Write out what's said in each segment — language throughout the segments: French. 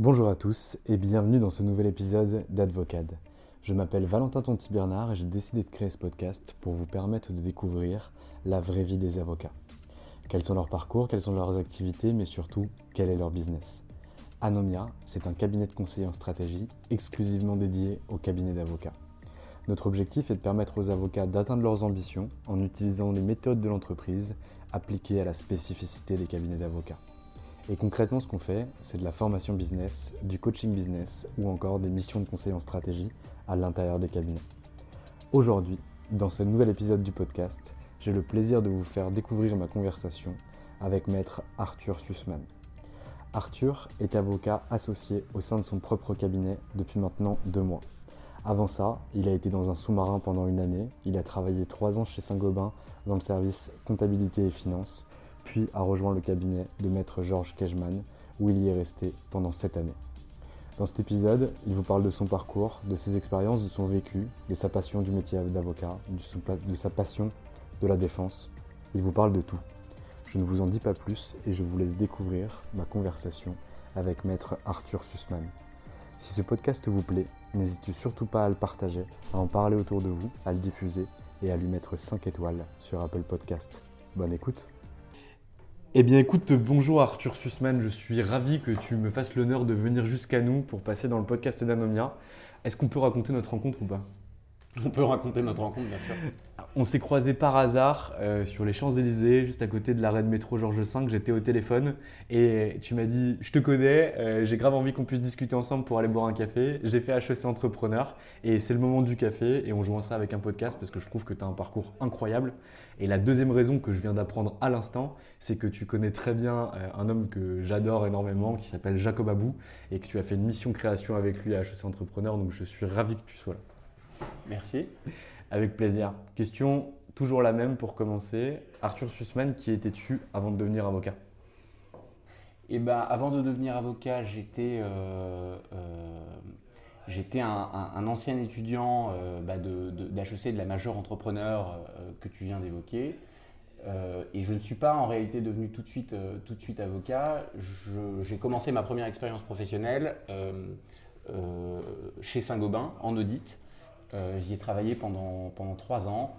Bonjour à tous et bienvenue dans ce nouvel épisode d'Advocade. Je m'appelle Valentin Tonti Bernard et j'ai décidé de créer ce podcast pour vous permettre de découvrir la vraie vie des avocats. Quels sont leurs parcours, quelles sont leurs activités, mais surtout quel est leur business? Anomia, c'est un cabinet de conseil en stratégie exclusivement dédié aux cabinets d'avocats. Notre objectif est de permettre aux avocats d'atteindre leurs ambitions en utilisant les méthodes de l'entreprise appliquées à la spécificité des cabinets d'avocats. Et concrètement, ce qu'on fait, c'est de la formation business, du coaching business ou encore des missions de conseil en stratégie à l'intérieur des cabinets. Aujourd'hui, dans ce nouvel épisode du podcast, j'ai le plaisir de vous faire découvrir ma conversation avec maître Arthur Sussman. Arthur est avocat associé au sein de son propre cabinet depuis maintenant deux mois. Avant ça, il a été dans un sous-marin pendant une année, il a travaillé trois ans chez Saint-Gobain dans le service comptabilité et finances, puis a rejoint le cabinet de maître Georges Kejman, où il y est resté pendant sept années. Dans cet épisode, il vous parle de son parcours, de ses expériences, de son vécu, de sa passion du métier d'avocat, de sa passion de la défense. Il vous parle de tout. Je ne vous en dis pas plus et je vous laisse découvrir ma conversation avec maître Arthur Sussman. Si ce podcast vous plaît, n'hésitez surtout pas à le partager, à en parler autour de vous, à le diffuser et à lui mettre 5 étoiles sur Apple Podcast. Bonne écoute eh bien écoute, bonjour Arthur Sussman, je suis ravi que tu me fasses l'honneur de venir jusqu'à nous pour passer dans le podcast d'Anomia. Est-ce qu'on peut raconter notre rencontre ou pas? On peut raconter notre rencontre, bien sûr. On s'est croisés par hasard euh, sur les Champs-Élysées, juste à côté de l'arrêt de métro Georges V. J'étais au téléphone et tu m'as dit Je te connais, euh, j'ai grave envie qu'on puisse discuter ensemble pour aller boire un café. J'ai fait HEC Entrepreneur et c'est le moment du café et on joint ça avec un podcast parce que je trouve que tu as un parcours incroyable. Et la deuxième raison que je viens d'apprendre à l'instant, c'est que tu connais très bien euh, un homme que j'adore énormément qui s'appelle Jacob Abou et que tu as fait une mission création avec lui à HEC Entrepreneur. Donc je suis ravi que tu sois là. Merci. Avec plaisir. Question toujours la même pour commencer. Arthur Sussman, qui étais-tu avant de devenir avocat? Eh ben, avant de devenir avocat, j'étais euh, euh, j'étais un, ancien étudiant euh, bah d'HEC, de, la majeure entrepreneur que tu viens d'évoquer. et je ne suis pas en réalité devenu tout de suite, tout de suite avocat. J'ai commencé ma première expérience professionnelle chez Saint-Gobain en audit. Euh, j'y ai travaillé pendant, pendant trois ans,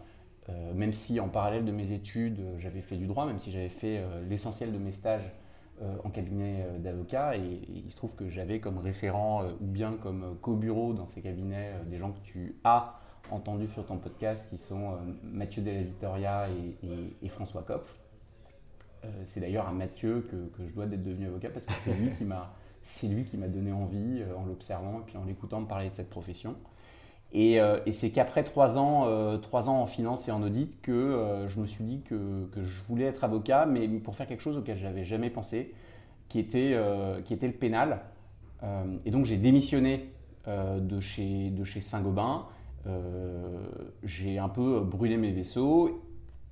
euh, même si en parallèle de mes études, j'avais fait du droit, même si j'avais fait euh, l'essentiel de mes stages en cabinet d'avocat. Et, il se trouve que j'avais comme référent ou bien comme co-bureau dans ces cabinets des gens que tu as entendus sur ton podcast, qui sont Mathieu Della Vittoria et, François Kopf. c'est d'ailleurs à Mathieu que, que je dois d'être devenu avocat parce que c'est lui qui m'a c'est lui qui m'a donné envie en l'observant et puis en l'écoutant me parler de cette profession. Euh, et, c'est qu'après trois ans, euh, trois ans en finance et en audit que euh, je me suis dit que, je voulais être avocat, mais pour faire quelque chose auquel je n'avais jamais pensé, qui était, qui était le pénal. et donc j'ai démissionné de chez, de chez Saint-Gobain. j'ai un peu brûlé mes vaisseaux.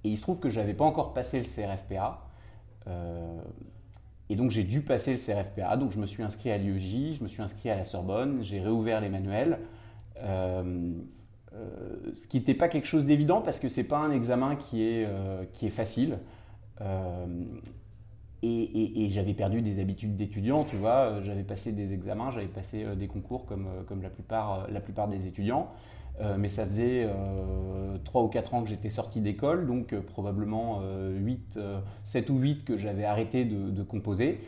Et il se trouve que je n'avais pas encore passé le CRFPA. et donc j'ai dû passer le CRFPA. Donc je me suis inscrit à l'IEJ, je me suis inscrit à la Sorbonne, j'ai réouvert les manuels. Euh, euh, ce qui n'était pas quelque chose d'évident parce que c'est pas un examen qui est, euh, qui est facile. et, j'avais perdu des habitudes d'étudiant, tu vois. J'avais passé des examens, j'avais passé des concours comme, comme la, plupart, la plupart des étudiants. mais ça faisait 3 ou 4 ans que j'étais sorti d'école, donc probablement 8, 7 ou 8 que j'avais arrêté de, composer.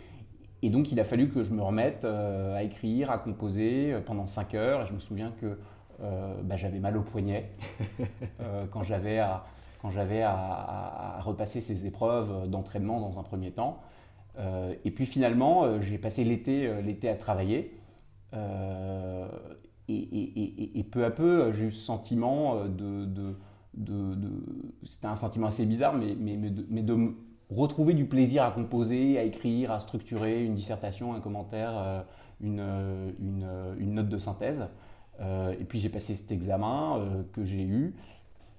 Et donc il a fallu que je me remette à écrire, à composer pendant 5 heures. Et je me souviens que bah, j'avais mal au poignet quand j'avais à repasser ces épreuves d'entraînement dans un premier temps. Euh, et puis finalement, euh, j'ai passé l'été, euh, à travailler. Et, peu à peu, j'ai eu ce sentiment de... de, C'était un sentiment assez bizarre, mais, mais, mais, de, retrouver du plaisir à composer, à écrire, à structurer une dissertation, un commentaire, une, une, une note de synthèse. et puis j'ai passé cet examen que j'ai eu.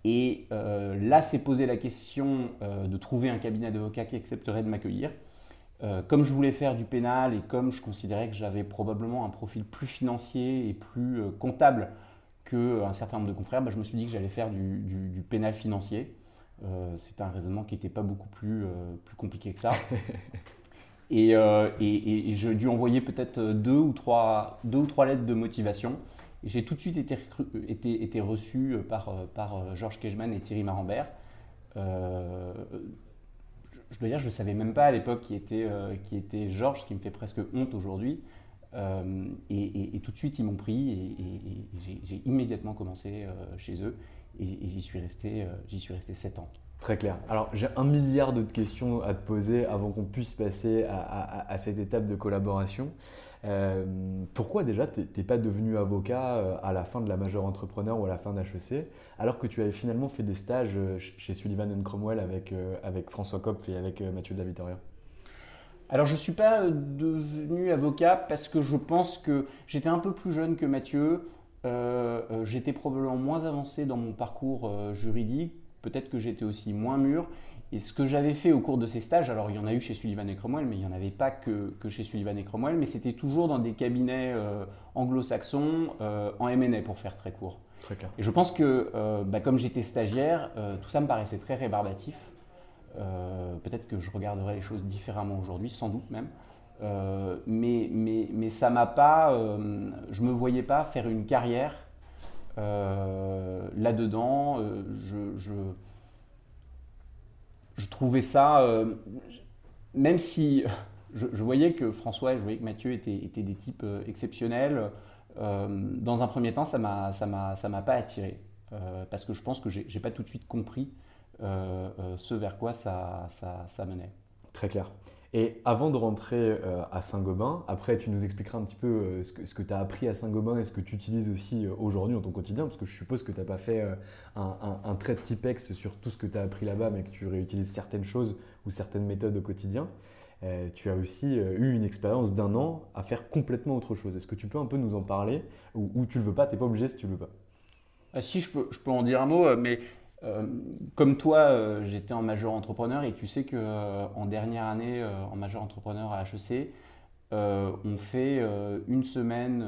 Et euh, là, c'est posé la question euh, de trouver un cabinet d'avocats qui accepterait de m'accueillir. Euh, comme je voulais faire du pénal et comme je considérais que j'avais probablement un profil plus financier et plus comptable qu'un certain nombre de confrères, bah, je me suis dit que j'allais faire du, pénal financier. C'était un raisonnement qui n'était pas beaucoup plus, plus, compliqué que ça. et, et, et j'ai dû envoyer peut-être deux, ou trois, deux ou trois lettres de motivation. J'ai tout de suite été, été, été reçu euh, par, euh, par euh, Georges Kejman et Thierry Marambert. je dois dire, je ne savais même pas à l'époque qui était, qui était Georges, qui me fait presque honte aujourd'hui. et, tout de suite, ils m'ont pris et, j'ai immédiatement commencé chez eux et, j'y suis, resté, j'y suis resté 7 ans. Très clair. Alors, j'ai un milliard d'autres questions à te poser avant qu'on puisse passer à, à, à, cette étape de collaboration. Euh, pourquoi déjà tu n'es pas devenu avocat euh, à la fin de la majeure entrepreneur ou à la fin d'HEC, alors que tu avais finalement fait des stages euh, chez Sullivan Cromwell avec, avec François Kopf et avec Mathieu de la Vittoria alors je ne suis pas devenu avocat parce que je pense que j'étais un peu plus jeune que Mathieu, j'étais probablement moins avancé dans mon parcours juridique, peut-être que j'étais aussi moins mûr et ce que j'avais fait au cours de ces stages, alors il y en a eu chez Sullivan et Cromwell, mais il n'y en avait pas que, chez Sullivan et Cromwell, mais c'était toujours dans des cabinets euh, anglo-saxons euh, en M&A pour faire très court. Très clair. Et je pense que euh, bah, comme j'étais stagiaire, tout ça me paraissait très rébarbatif. Peut-être que je regarderais les choses différemment aujourd'hui, sans doute même. Mais, mais, mais ça m'a pas. je ne me voyais pas faire une carrière là-dedans. je je trouvais ça, euh, même si je, voyais que François, je voyais que Mathieu étaient, des types euh, exceptionnels, euh, dans un premier temps, ça ne m'a pas attiré. parce que je pense que je n'ai pas tout de suite compris ce vers quoi ça, ça menait. Très clair. Et avant de rentrer euh, à Saint-Gobain, après tu nous expliqueras un petit peu euh, ce que, tu as appris à Saint-Gobain et ce que tu utilises aussi euh, aujourd'hui dans ton quotidien, parce que je suppose que tu n'as pas fait un, trait de typex sur tout ce que tu as appris là-bas, mais que tu réutilises certaines choses ou certaines méthodes au quotidien. tu as aussi eu une expérience d'un an à faire complètement autre chose. Est-ce que tu peux un peu nous en parler? Ou, ou tu le veux pas, tu n'es pas obligé si tu le veux pas. Ah, si, je peux, je peux en dire un mot, mais euh, comme toi, euh, j'étais en majeur entrepreneur et tu sais qu'en euh, dernière année en majeur entrepreneur à HEC, on fait une semaine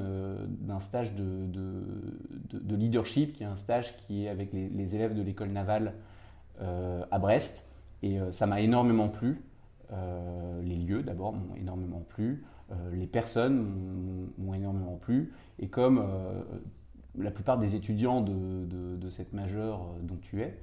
d'un stage de, leadership, qui est un stage qui est avec les, élèves de l'école navale à Brest. Et ça m'a énormément plu. les lieux d'abord m'ont énormément plu. les personnes m'ont énormément plu. Et comme la plupart des étudiants de, cette majeure euh, dont tu es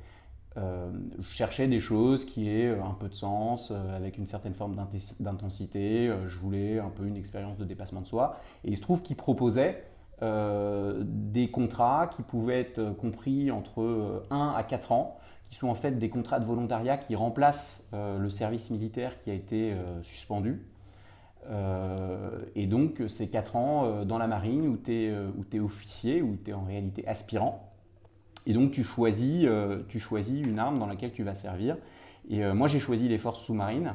euh, cherchaient des choses qui aient euh, un peu de sens, avec une certaine forme d'intensité. je voulais un peu une expérience de dépassement de soi. Et il se trouve qu'ils proposaient des contrats qui pouvaient être compris entre 1 à 4 ans, qui sont en fait des contrats de volontariat qui remplacent le service militaire qui a été suspendu. Euh, et donc, c'est 4 ans euh, dans la marine où tu es, euh, es, officier, où tu es en réalité aspirant. Et donc, tu choisis, tu choisis une arme dans laquelle tu vas servir. Et moi, j'ai choisi les forces sous-marines.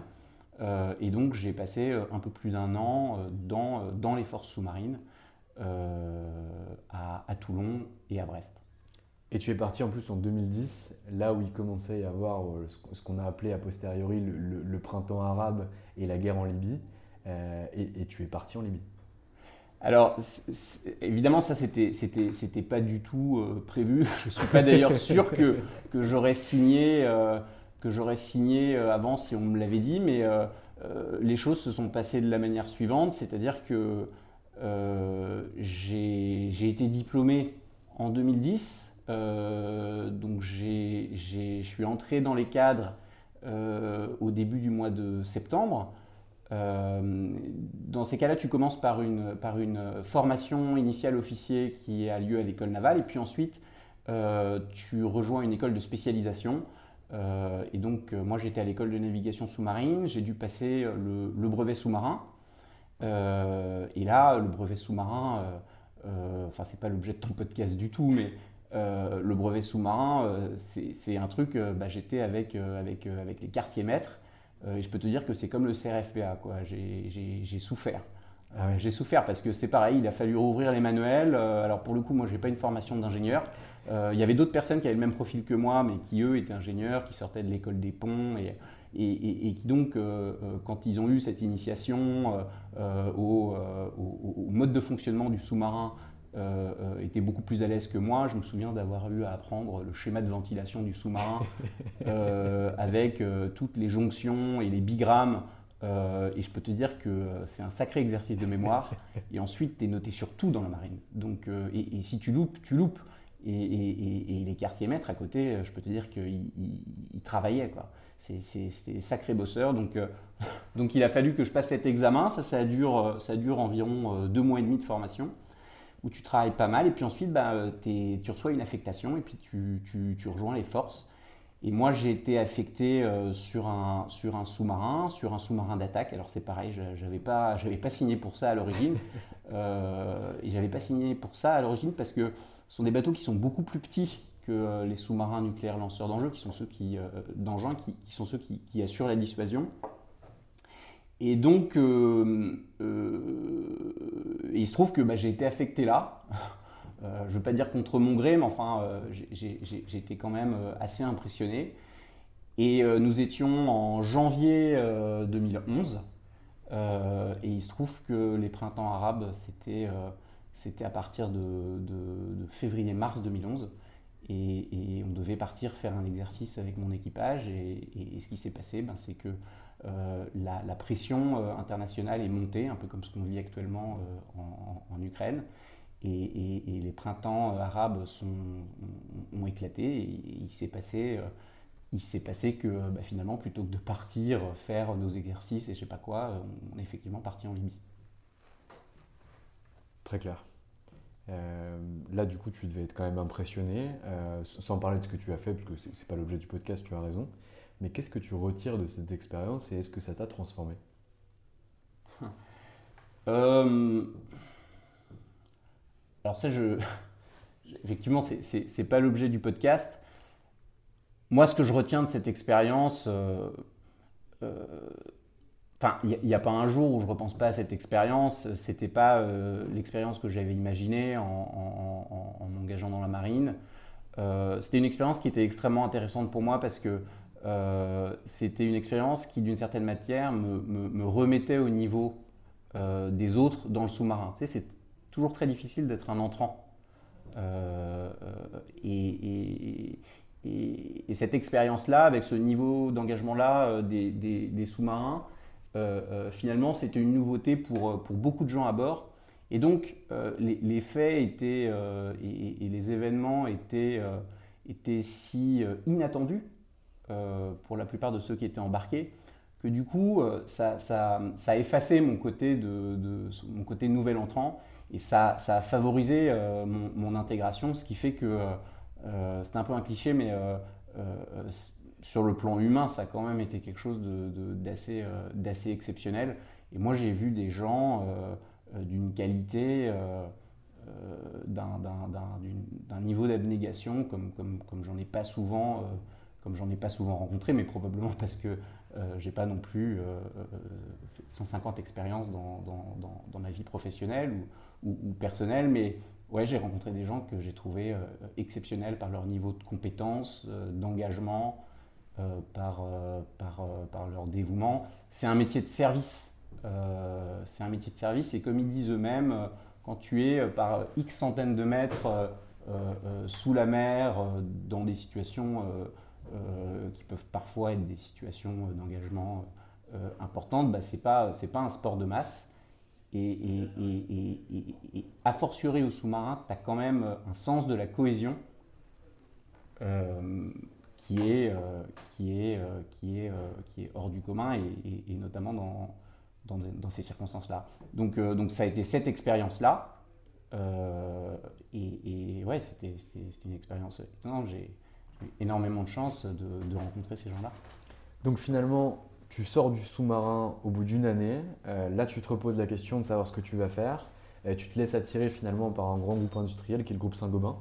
et donc, j'ai passé un peu plus d'un an dans, dans, les forces sous-marines à, Toulon et à Brest. Et tu es parti en plus en 2010, là où il commençait à y avoir ce qu'on a appelé a posteriori le printemps arabe et la guerre en Libye. Euh, et, tu es parti en Libye. Alors, évidemment, ça, c'était, c'était, pas du tout euh, prévu. Je ne suis pas d'ailleurs sûr que, que j'aurais signé, euh, que j'aurais signé avant si on me l'avait dit, mais les choses se sont passées de la manière suivante, c'est-à-dire que j'ai été diplômé en 2010, donc je suis entré dans les cadres au début du mois de septembre. Euh, dans ces cas-là, tu commences par une, par une formation initiale officier qui a lieu à l'école navale, et puis ensuite, euh, tu rejoins une école de spécialisation. Euh, et donc, moi, j'étais à l'école de navigation sous-marine, j'ai dû passer le, brevet sous-marin. et là, le brevet sous-marin, enfin, c'est pas l'objet de ton podcast du tout, mais le brevet sous-marin, c'est un truc, bah, j'étais avec, avec, avec les quartiers maîtres. Euh, et je peux te dire que c'est comme le CRFPA, quoi. J'ai souffert. Ah j'ai souffert parce que c'est pareil, il a fallu rouvrir les manuels. Euh, alors pour le coup, moi, j'ai pas une formation d'ingénieur. Euh, il y avait d'autres personnes qui avaient le même profil que moi, mais qui eux étaient ingénieurs, qui sortaient de l'école des ponts et, et, et, qui donc, quand ils ont eu cette initiation au, au, mode de fonctionnement du sous-marin, euh, euh, était beaucoup plus à l'aise que moi. Je me souviens d'avoir eu à apprendre le schéma de ventilation du sous-marin euh, avec toutes les jonctions et les bigrammes. et je peux te dire que c'est un sacré exercice de mémoire. Et ensuite, tu es noté sur tout dans la marine. Donc, et, si tu loupes, tu loupes. Et, les quartiers maîtres à côté, je peux te dire qu'ils travaillaient. C'était sacré bosseur. Donc, donc il a fallu que je passe cet examen. Ça, ça dure, ça dure environ deux mois et demi de formation où tu travailles pas mal, et puis ensuite, bah, euh, tu reçois une affectation, et puis tu, tu, rejoins les forces. Et moi, j'ai été affecté euh, sur un, sur un sous-marin, sur un sous-marin d'attaque. Alors c'est pareil, je n'avais pas, pas signé pour ça à l'origine. euh, et j'avais pas signé pour ça à l'origine parce que ce sont des bateaux qui sont beaucoup plus petits que euh, les sous-marins nucléaires lanceurs d'engins, qui sont ceux qui, d'engins, qui, qui, sont ceux qui, qui assurent la dissuasion. Et donc, euh, euh, il se trouve que bah, j'ai été affecté là. Euh, je ne veux pas dire contre mon gré, mais enfin, j'ai été quand même assez impressionné. Et nous étions en janvier 2011. et il se trouve que les printemps arabes, c'était à partir de, février-mars 2011. Et, on devait partir faire un exercice avec mon équipage. Et, ce qui s'est passé, ben, c'est que euh, la, pression euh, internationale est montée, un peu comme ce qu'on vit actuellement euh, en, Ukraine. Et, les printemps arabes ont, éclaté. Et, il s'est passé, il passé que bah, finalement, plutôt que de partir faire nos exercices et je sais pas quoi, on est effectivement parti en Libye. Très clair. là, du coup, tu devais être quand même impressionné, sans parler de ce que tu as fait, parce que ce n'est pas l'objet du podcast, tu as raison. Mais qu'est-ce que tu retires de cette expérience et est-ce que ça t'a transformé euh, Alors ça, je... effectivement, ce n'est pas l'objet du podcast. Moi, ce que je retiens de cette expérience, euh, euh, enfin, il n'y a, pas un jour où je ne repense pas à cette expérience. C'était pas l'expérience que j'avais imaginée en, m'engageant dans la marine. C'était une expérience qui était extrêmement intéressante pour moi parce que c'était une expérience qui, d'une certaine matière, me, remettait au niveau euh, des autres dans le sous-marin. Tu sais, c'est toujours très difficile d'être un entrant. Euh, et, cette expérience-là, avec ce niveau d'engagement-là des, sous-marins, finalement, c'était une nouveauté pour, beaucoup de gens à bord. Et donc, les, faits étaient, et, les événements étaient, si inattendus euh, pour la plupart de ceux qui étaient embarqués, que du coup, euh, ça, ça, ça, a effacé mon côté, de, mon côté nouvel entrant et ça, ça a favorisé euh, mon, intégration, ce qui fait que c'est un peu un cliché, mais sur le plan humain, ça a quand même été quelque chose d'assez de, exceptionnel. Et moi, j'ai vu des gens d'une qualité, d'un niveau d'abnégation comme, comme, comme j'en ai pas souvent comme j'en ai pas souvent rencontré, mais probablement parce que euh, j'ai pas non plus 150 euh, euh, expériences dans, dans, dans, ma vie professionnelle ou, ou, personnelle, mais ouais, j'ai rencontré des gens que j'ai trouvé exceptionnels par leur niveau de compétence, d'engagement, par, par, par, leur dévouement. C'est un métier de service. c'est un métier de service et comme ils disent eux-mêmes, quand tu es par X centaines de mètres sous la mer, dans des situations euh, qui peuvent parfois être des situations d'engagement importante, bah, ce n'est pas, pas un sport de masse. Et, et, a fortiori au sous-marin, tu as quand même un sens de la cohésion qui, est, qui, est, qui, est, qui est hors du commun et, notamment dans, dans, dans ces circonstances-là. Donc, donc ça a été cette expérience-là euh, et, ouais, c'était une expérience étonnante. J'ai énormément de chance de, rencontrer ces gens-là. Donc finalement, tu sors du sous-marin au bout d'une année. Euh, là, tu te reposes la question de savoir ce que tu vas faire. Et tu te laisses attirer finalement par un grand groupe industriel qui est le groupe Saint-Gobain.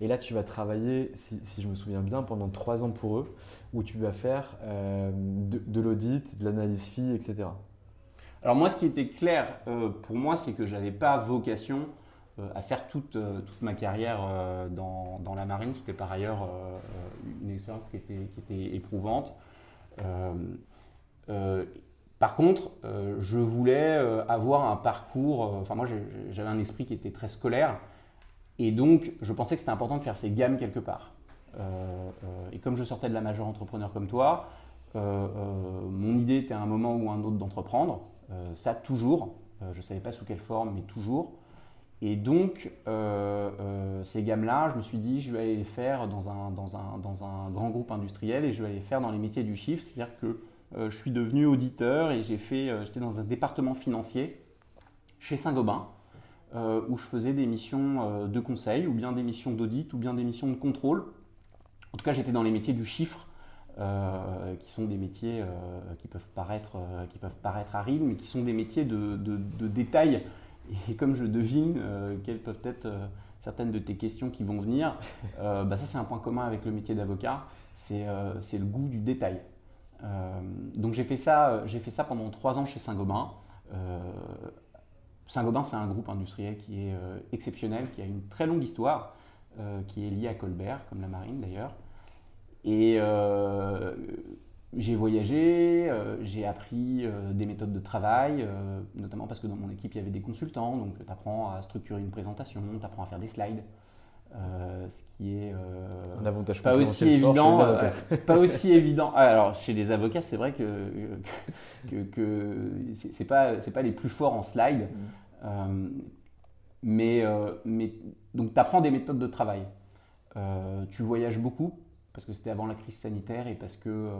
Et là, tu vas travailler, si, je me souviens bien, pendant trois ans pour eux, où tu vas faire euh, de, l'audit, de l'analyse FI, etc. Alors moi, ce qui était clair pour moi, c'est que je n'avais pas vocation euh, à faire toute, euh, toute ma carrière euh, dans, dans, la marine. C'était par ailleurs une expérience qui était, qui était éprouvante. par contre, je voulais avoir un parcours, enfin moi j'avais un esprit qui était très scolaire, et donc je pensais que c'était important de faire ces gammes quelque part. et comme je sortais de la majeure entrepreneur comme toi, mon idée était à un moment ou un autre d'entreprendre, ça toujours, je ne savais pas sous quelle forme, mais toujours. Et donc, euh, euh, ces gammes-là, je me suis dit, je vais aller les faire dans un, grand groupe industriel et je vais aller les faire dans les métiers du chiffre. C'est-à-dire que euh, je suis devenu auditeur et j'ai fait, j'étais dans un département financier chez Saint-Gobain, où je faisais des missions de conseil, ou bien des missions d'audit, ou bien des missions de contrôle. En tout cas, j'étais dans les métiers du chiffre, qui sont des métiers qui, peuvent paraître, qui peuvent paraître arides, mais qui sont des métiers de, de détail et comme je devine euh, quelles peuvent être euh, certaines de tes questions qui vont venir, euh, bah ça c'est un point commun avec le métier d'avocat, c'est le goût du détail. donc j'ai fait, ça, fait ça pendant trois ans chez Saint-Gobain. Saint-Gobain c'est un groupe industriel qui est exceptionnel, qui a une très longue histoire, qui est liée à Colbert, comme la marine d'ailleurs. Et j'ai voyagé, euh, j'ai appris euh, des méthodes de travail, euh, notamment parce que dans mon équipe, il y avait des consultants, donc tu apprends à structurer une présentation, tu apprends à faire des slides, ce qui est un avantage pas aussi évident. pas aussi évident. Alors, chez les avocats, c'est vrai que, que, que c'est pas, pas les plus forts en slides, mm. mais, mais donc tu apprends des méthodes de travail. tu voyages beaucoup, parce que c'était avant la crise sanitaire et parce que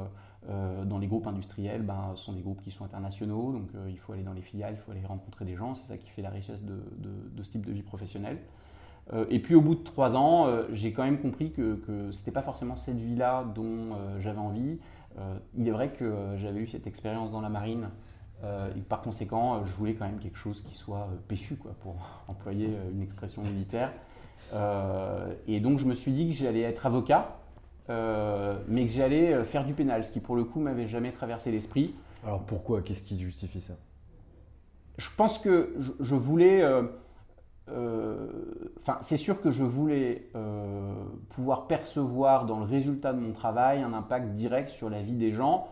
euh, dans les groupes industriels, ben, ce sont des groupes qui sont internationaux, donc euh, il faut aller dans les filiales, il faut aller rencontrer des gens, c'est ça qui fait la richesse de, ce type de vie professionnelle. Euh, et puis au bout de trois ans, j'ai quand même compris que, ce n'était pas forcément cette vie-là dont j'avais envie. il est vrai que j'avais eu cette expérience dans la marine et par conséquent, je voulais quand même quelque chose qui soit péchu, quoi, pour employer une expression militaire. et donc je me suis dit que j'allais être avocat. Euh, mais que j'allais euh, faire du pénal, ce qui pour le coup m'avait jamais traversé l'esprit. Alors pourquoi? Qu'est-ce qui justifie ça? Je pense que je, voulais. Euh, enfin, c'est sûr que je voulais pouvoir percevoir dans le résultat de mon travail un impact direct sur la vie des gens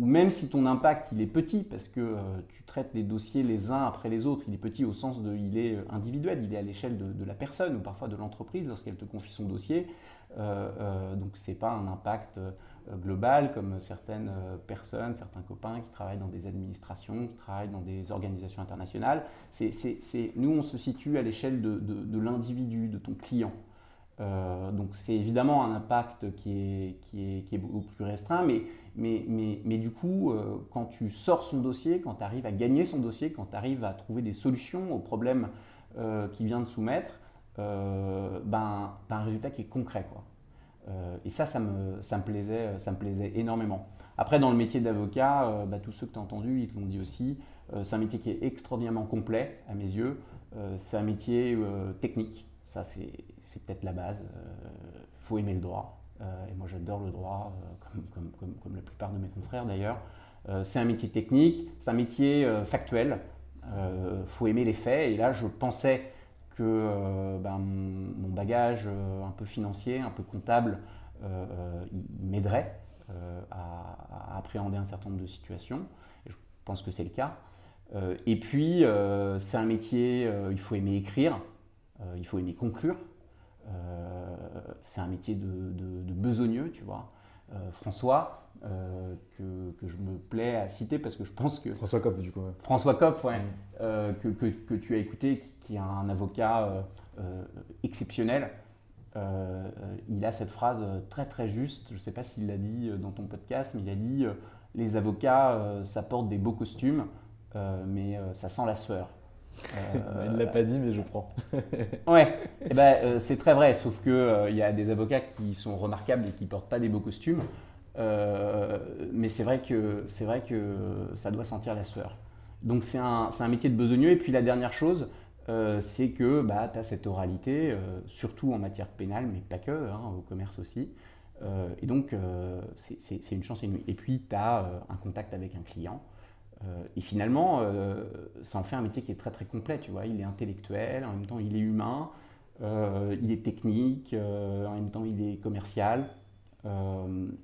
ou même si ton impact il est petit, parce que euh, tu traites les dossiers les uns après les autres, il est petit au sens de il est euh, individuel, il est à l'échelle de, la personne ou parfois de l'entreprise lorsqu'elle te confie son dossier. Euh, donc ce n'est pas un impact global comme certaines personnes, certains copains qui travaillent dans des administrations, qui travaillent dans des organisations internationales. Nous, on se situe à l'échelle de l'individu, de ton client. Euh, donc c'est évidemment un impact qui est, qui est, qui est beaucoup plus restreint, mais, mais, mais, mais du coup, euh, quand tu sors son dossier, quand tu arrives à gagner son dossier, quand tu arrives à trouver des solutions aux problèmes euh, qu'il vient de soumettre, ben, tu as un résultat qui est concret. Et ça, ça me, ça, me plaisait, ça me plaisait énormément. Après, dans le métier d'avocat, bah, tous ceux que tu as entendus, ils te l'ont dit aussi, c'est un métier qui est extraordinairement complet à mes yeux. c'est un métier technique. Ça, c'est peut-être la base. Il euh, faut aimer le droit. Euh, et moi, j'adore le droit, euh, comme, la plupart de mes confrères d'ailleurs. c'est un métier technique, c'est un métier factuel. Il faut aimer les faits. Et là, je pensais que ben, mon, bagage un peu financier, un peu comptable, il, m'aiderait à, appréhender un certain nombre de situations. Je pense que c'est le cas. et puis, c'est un métier, il faut aimer écrire. Il faut aimer conclure. Euh, c'est un métier de, besogneux, tu vois. François, que, je me plais à citer parce que je pense que... François Kopf, du coup. François Kopf, ouais, mm. que, tu as écouté, qui, est un avocat exceptionnel. il a cette phrase très très juste, je ne sais pas s'il l'a dit dans ton podcast, mais il a dit les avocats, ça porte des beaux costumes, mais ça sent la sueur. Euh, il ne l'a pas dit, mais je prends. ouais, eh ben, euh, c'est très vrai, sauf qu'il euh, y a des avocats qui sont remarquables et qui ne portent pas des beaux costumes. mais c'est vrai, que, vrai que ça doit sentir la sueur. Donc c'est un, un, métier de besogneux. Et puis la dernière chose, c'est que bah, tu as cette oralité, surtout en matière pénale, mais pas que, hein, au commerce aussi. et donc c'est une chance inouïe. Et puis tu as un contact avec un client. Euh, et finalement, euh, ça en fait un métier qui est très très complet, tu vois. Il est intellectuel, en même temps il est humain, euh, il est technique, en même temps il est commercial.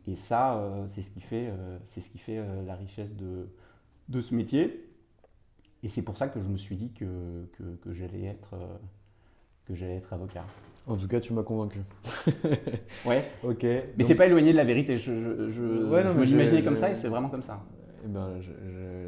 et ça, c'est ce qui fait, c'est ce qui fait la richesse de, de ce métier. Et c'est pour ça que je me suis dit que, que, que j'allais être, que j'allais être avocat. En tout cas, tu m'as convaincu. ouais. ok. Mais c'est pas éloigné de la vérité. Je, je, je, me l'imaginais comme ça et c'est vraiment comme ça. Eh ben,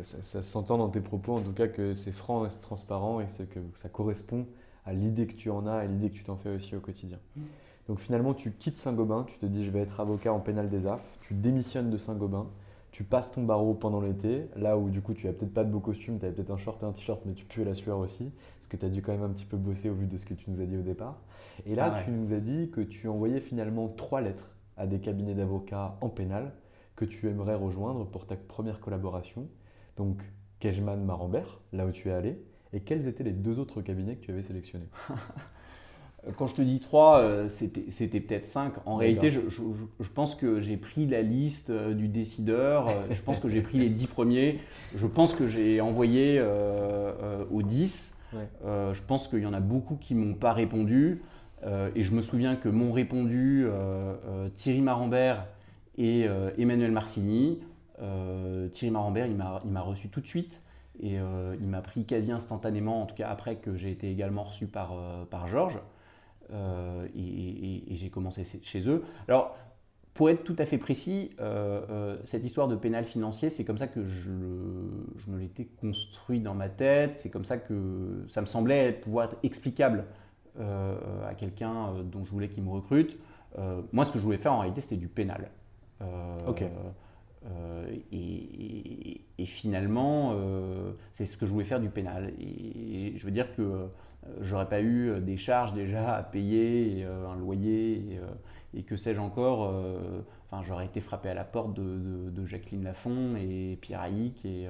ça, s'entend dans tes propos, en tout cas, que c'est franc et c'est transparent et que ça correspond à l'idée que tu en as et l'idée que tu t'en fais aussi au quotidien. Mm. Donc finalement, tu quittes Saint-Gobain, tu te dis je vais être avocat en pénal des AF, tu démissionnes de Saint-Gobain, tu passes ton barreau pendant l'été, là où du coup tu as peut-être pas de beau costume, tu as peut-être un short et un t-shirt, mais tu pues la sueur aussi, parce que tu as dû quand même un petit peu bosser au vu de ce que tu nous as dit au départ. Et là, ah tu nous as dit que tu envoyais finalement trois lettres à des cabinets d'avocats en pénal que tu aimerais rejoindre pour ta première collaboration. Donc, Kejman Marambert, là où tu es allé, et quels étaient les deux autres cabinets que tu avais sélectionnés? Quand je te dis trois, euh, c'était peut-être cinq. En réalité, je, pense que j'ai pris la liste euh, du décideur, euh, je pense que j'ai pris les dix premiers, je pense que j'ai envoyé aux dix. je pense qu'il y en a beaucoup qui ne m'ont pas répondu. et je me souviens que m'ont répondu Thierry Marambert, et euh, Emmanuel Marcini. Euh, Thierry Marambert, il m'a reçu tout de suite et euh, il m'a pris quasi instantanément, en tout cas après que j'ai été également reçu par, par Georges. et, j'ai commencé chez eux. Alors, pour être tout à fait précis, cette histoire de pénal financier, c'est comme ça que je, je me l'étais construit dans ma tête, c'est comme ça que ça me semblait pouvoir être explicable à quelqu'un dont je voulais qu'il me recrute. moi, ce que je voulais faire en réalité, c'était du pénal. Euh, ok. Euh, et, finalement, euh, c'est ce que je voulais faire du pénal. Et, je veux dire que j'aurais pas eu des charges déjà à payer, un loyer, et, que sais-je encore. Enfin, j'aurais été frappé à la porte de, Jacqueline Lafont et Pierre Haïk et,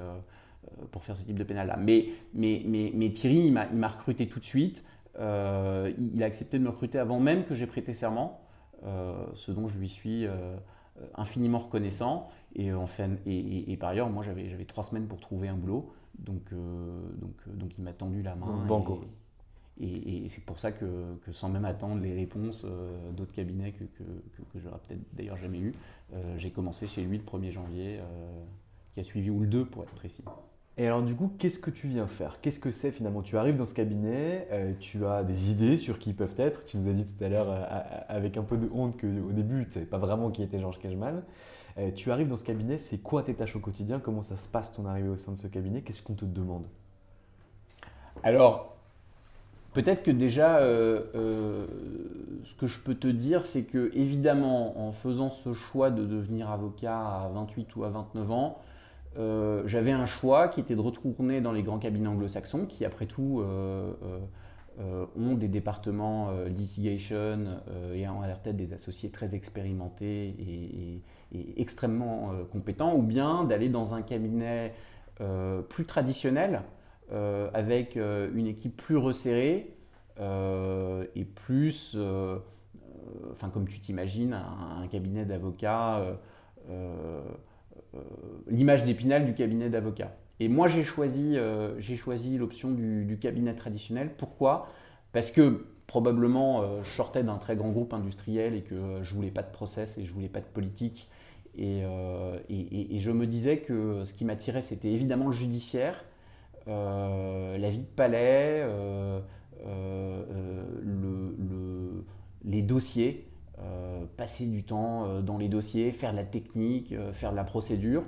pour faire ce type de pénal-là. Mais, mais, mais, mais, Thierry, il m'a recruté tout de suite. il a accepté de me recruter avant même que j'ai prêté serment, ce dont je lui suis euh, infiniment reconnaissant. Et, et, par ailleurs, moi, j'avais trois semaines pour trouver un boulot. Donc, euh, donc, euh, donc il m'a tendu la main. Et, c'est pour ça que, sans même attendre les réponses d'autres cabinets que, que, que, j'aurais peut-être d'ailleurs jamais eu, j'ai commencé chez lui le 1er janvier, qui a suivi, ou le 2 pour être précis. Et alors du coup, qu'est-ce que tu viens faire? Qu'est-ce que c'est finalement? Tu arrives dans ce cabinet, euh, tu as des idées sur qui ils peuvent être. Tu nous as dit tout à l'heure euh, avec un peu de honte qu'au début, tu ne savais pas vraiment qui était Georges Cashman. Euh, tu arrives dans ce cabinet, c'est quoi tes tâches au quotidien? Comment ça se passe ton arrivée au sein de ce cabinet? Qu'est-ce qu'on te demande? Alors, peut-être que déjà, ce que je peux te dire, c'est que évidemment, en faisant ce choix de devenir avocat à 28 ou à 29 ans, euh, j'avais un choix qui était de retourner dans les grands cabinets anglo-saxons, qui après tout euh, euh, ont des départements litigation et ont à leur tête des associés très expérimentés et, extrêmement compétents, ou bien d'aller dans un cabinet plus traditionnel, avec une équipe plus resserrée et plus, enfin comme tu t'imagines, un, cabinet d'avocats l'image d'épinal du cabinet d'avocat. Et moi, j'ai choisi, euh, choisi l'option du, cabinet traditionnel. Pourquoi? Parce que probablement, euh, je sortais d'un très grand groupe industriel et que je voulais pas de process et je voulais pas de politique. Et, je me disais que ce qui m'attirait, c'était évidemment le judiciaire, la vie de palais, le, les dossiers, passer du temps dans les dossiers, faire de la technique, faire de la procédure,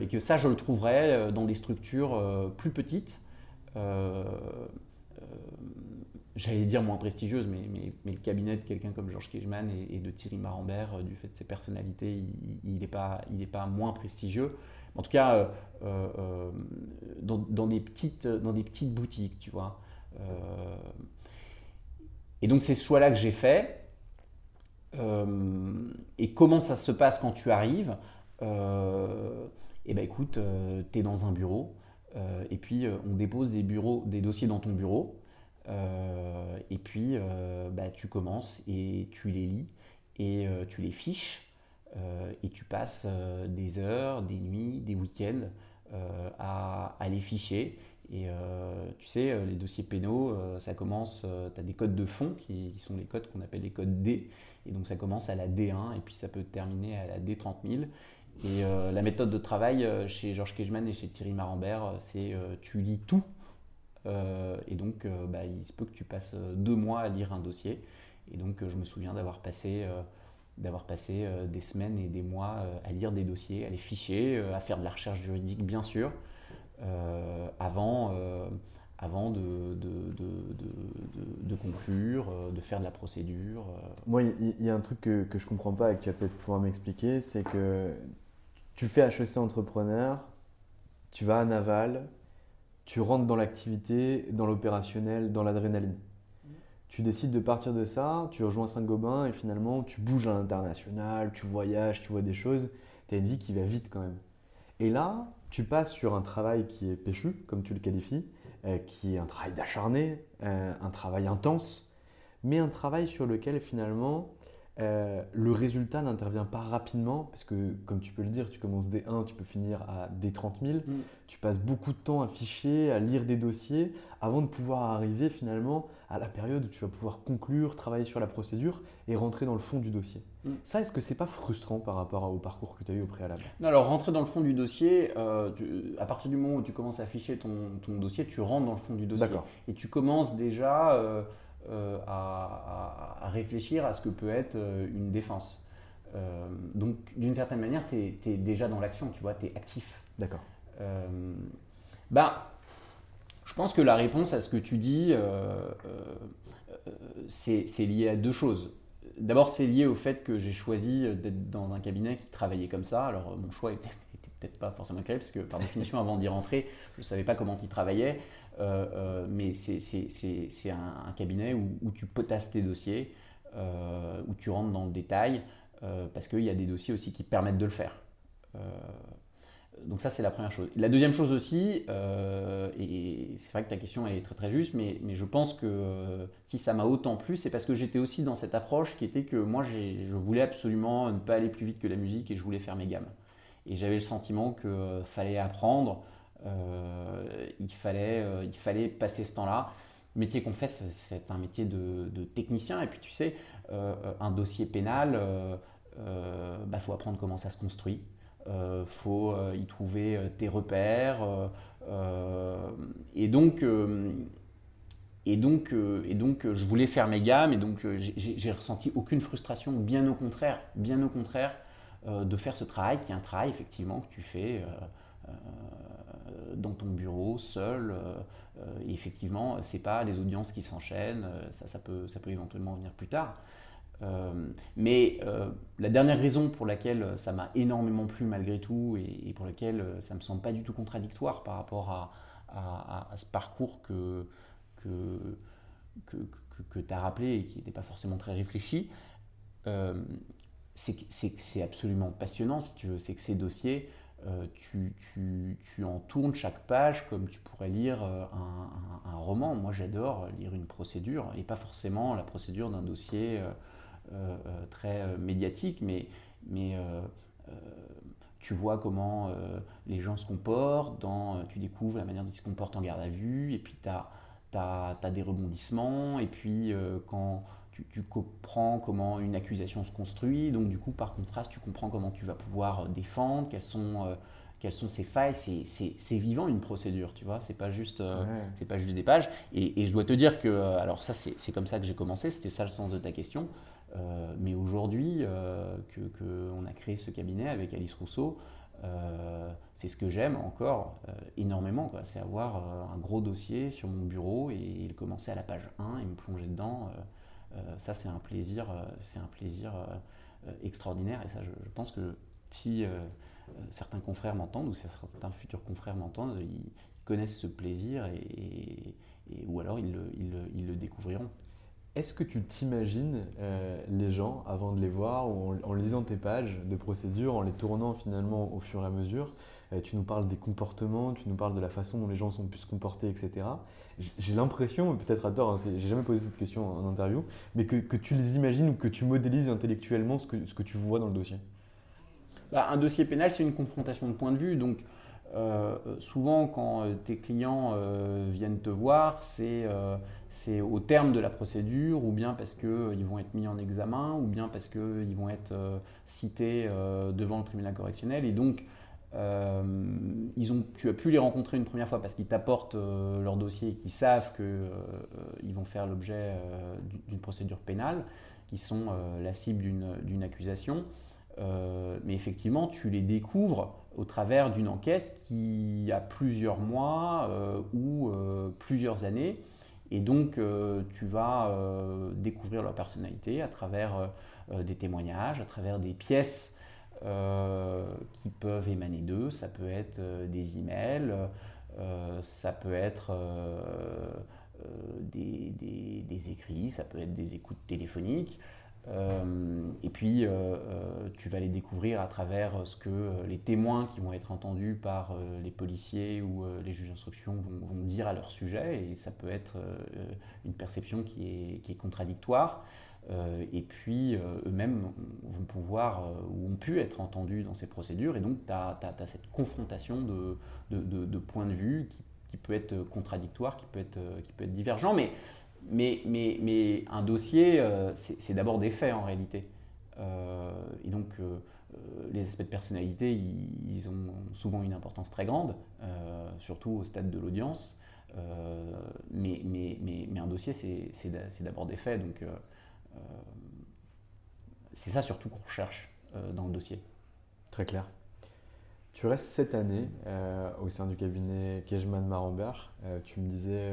et que ça, je le trouverais dans des structures plus petites j'allais dire moins prestigieuse, mais, le cabinet de quelqu'un comme Georges Kijman et, de Thierry Marambert, euh, du fait de ses personnalités, il n'est pas, moins prestigieux. En tout cas, euh, euh, dans, des petites, dans des petites boutiques, tu vois. et donc, c'est ce choix-là que j'ai fait. Et comment ça se passe quand tu arrives Eh bien, écoute, tu es dans un bureau. et puis, on dépose des, bureaux, des dossiers dans ton bureau. Euh, et puis, euh, bah, tu commences et tu les lis et euh, tu les fiches et tu passes des heures, des nuits, des week-ends à, les ficher. Et tu sais, les dossiers pénaux, ça commence, tu as des codes de fond qui, sont les codes qu'on appelle les codes D. Et donc ça commence à la D1 et puis ça peut terminer à la D30 000. Et la méthode de travail chez Georges Kejman et chez Thierry Marambert, c'est tu lis tout euh, et donc, euh, bah, il se peut que tu passes euh, deux mois à lire un dossier. Et donc, je me souviens d'avoir passé, d'avoir passé des semaines et des mois à lire des dossiers, à les ficher, à faire de la recherche juridique, bien sûr, avant, avant de, de, de, de, conclure, de faire de la procédure. Moi, il y, a un truc que, que je ne comprends pas et que tu vas peut-être pouvoir m'expliquer, c'est que tu fais HEC entrepreneur, tu vas à Naval, tu rentres dans l'activité, dans l'opérationnel, dans l'adrénaline. Tu décides de partir de ça, tu rejoins Saint-Gobain et finalement tu bouges à l'international, tu voyages, tu vois des choses. Tu as une vie qui va vite quand même. Et là, tu passes sur un travail qui est péchu, comme tu le qualifies, euh, qui est un travail d'acharné, euh, un travail intense, mais un travail sur lequel finalement euh, le résultat n'intervient pas rapidement parce que, comme tu peux le dire, tu commences des 1, tu peux finir à des 30 000. Mm. Tu passes beaucoup de temps à ficher, à lire des dossiers avant de pouvoir arriver finalement à la période où tu vas pouvoir conclure, travailler sur la procédure et rentrer dans le fond du dossier. Mm. Ça, est-ce que c'est pas frustrant par rapport au parcours que tu as eu au préalable? Non, Alors, rentrer dans le fond du dossier, euh, à partir du moment où tu commences à ficher ton, dossier, tu rentres dans le fond du dossier. Et tu commences déjà. Euh, euh, à, réfléchir à ce que peut être euh, une défense. Euh, donc, d'une certaine manière, tu es, déjà dans l'action, tu vois, tu es actif. D'accord. bah, je pense que la réponse à ce que tu dis, c'est lié à deux choses. D'abord, c'est lié au fait que j'ai choisi d'être dans un cabinet qui travaillait comme ça. Alors, mon choix était, était peut-être pas forcément clair, parce que par définition, avant d'y rentrer, je ne savais pas comment il travaillait. Euh, euh, mais c'est un, cabinet où, tu potasses tes dossiers, euh, où tu rentres dans le détail, parce qu'il y a des dossiers aussi qui permettent de le faire. donc ça, c'est la première chose. La deuxième chose aussi, et c'est vrai que ta question est très très juste, mais, mais je pense que si ça m'a autant plu, c'est parce que j'étais aussi dans cette approche qui était que moi, je voulais absolument ne pas aller plus vite que la musique et je voulais faire mes gammes. Et j'avais le sentiment qu'il fallait apprendre il, fallait, euh, il fallait passer ce temps-là. Le métier qu'on fait, c'est un métier de, technicien. Et puis tu sais, euh, un dossier pénal, il bah, faut apprendre comment ça se construit. Il faut y trouver tes repères. et donc, et donc, et donc, je voulais faire mes gammes et donc j'ai ressenti aucune frustration, bien au contraire, bien au contraire, de faire ce travail qui est un travail effectivement que tu fais dans ton bureau, seul. Euh, euh, et effectivement, c'est pas les audiences qui s'enchaînent, euh, ça, ça, peut, ça peut éventuellement venir plus tard. mais la dernière raison pour laquelle ça m'a énormément plu malgré tout et, pour laquelle ça me semble pas du tout contradictoire par rapport à, ce parcours que, que, que, tu as rappelé et qui n'était pas forcément très réfléchi, c'est que c'est absolument passionnant si tu veux. C'est que ces dossiers, euh, tu, en tournes chaque page comme tu pourrais lire euh, un, roman. Moi, j'adore lire une procédure, et pas forcément la procédure d'un dossier euh, très médiatique, mais, mais tu vois comment les gens se comportent, dans, tu découvres la manière dont ils se comportent en garde à vue, et puis tu as, as, des rebondissements, et puis quand tu, comprends comment une accusation se construit. Donc du coup, par contraste, tu comprends comment tu vas pouvoir euh, défendre, quelles sont, euh, quelles sont ses failles. C'est vivant une procédure, tu vois. C'est pas juste, euh, c'est pas juste des pages. Et, je dois te dire que, alors ça, c'est comme ça que j'ai commencé. C'était ça le sens de ta question. mais aujourd'hui, qu'on a créé ce cabinet avec Alice Rousseau, c'est ce que j'aime encore énormément. C'est avoir un gros dossier sur mon bureau et, commencer à la page 1 et me plonger dedans. Ça, c'est un plaisir, c'est un plaisir extraordinaire. Et ça, je pense que si certains confrères m'entendent ou si certains futurs confrères m'entendent, ils connaissent ce plaisir et, ou alors ils le, découvriront. Est-ce que tu t'imagines euh, les gens avant de les voir ou en, lisant tes pages de procédure, en les tournant finalement au fur et à mesure? Euh, Tu nous parles des comportements, tu nous parles de la façon dont les gens sont pu se comporter, etc. J'ai l'impression, peut-être à tort, hein, j'ai jamais posé cette question en interview, mais que, tu les imagines ou que tu modélises intellectuellement ce que, ce que tu vois dans le dossier? Bah, un dossier pénal, c'est une confrontation de points de vue. Donc, euh, souvent, quand euh, tes clients euh, viennent te voir, c'est au terme de la procédure, ou bien parce qu'ils vont être mis en examen, ou bien parce qu'ils vont être cités devant le tribunal correctionnel. Et donc, ils ont, tu as pu les rencontrer une première fois parce qu'ils t'apportent leur dossier et qu'ils savent qu'ils vont faire l'objet d'une procédure pénale, qui sont la cible d'une accusation. Euh, mais effectivement, tu les découvres au travers d'une enquête qui a plusieurs mois euh, ou euh, plusieurs années. Et donc, tu vas découvrir leur personnalité à travers des témoignages, à travers des pièces qui peuvent émaner d'eux. Ça peut être des emails, ça peut être des, écrits, ça peut être des écoutes téléphoniques. Euh, et puis, euh, euh, tu vas les découvrir à travers ce que les témoins qui vont être entendus par les policiers ou les juges d'instruction vont, dire à leur sujet. Et ça peut être une perception qui est contradictoire. Et puis, eux-mêmes vont pouvoir ou ont pu être entendus dans ces procédures. Et donc, tu as, cette confrontation de, de, points de vue qui, qui, peut être contradictoire, qui peut être, qui peut être divergent. Mais mais, mais, mais un dossier, euh, c'est d'abord des faits en réalité. Euh, et donc, euh, les aspects de personnalité, ils, ont souvent une importance très grande, surtout au stade de l'audience. Mais, mais, mais, un dossier, c'est d'abord des faits. Donc, c'est ça surtout qu'on recherche dans le dossier. Très clair. Tu restes cette année euh, au sein du cabinet Kejman Marambert. Euh, tu me disais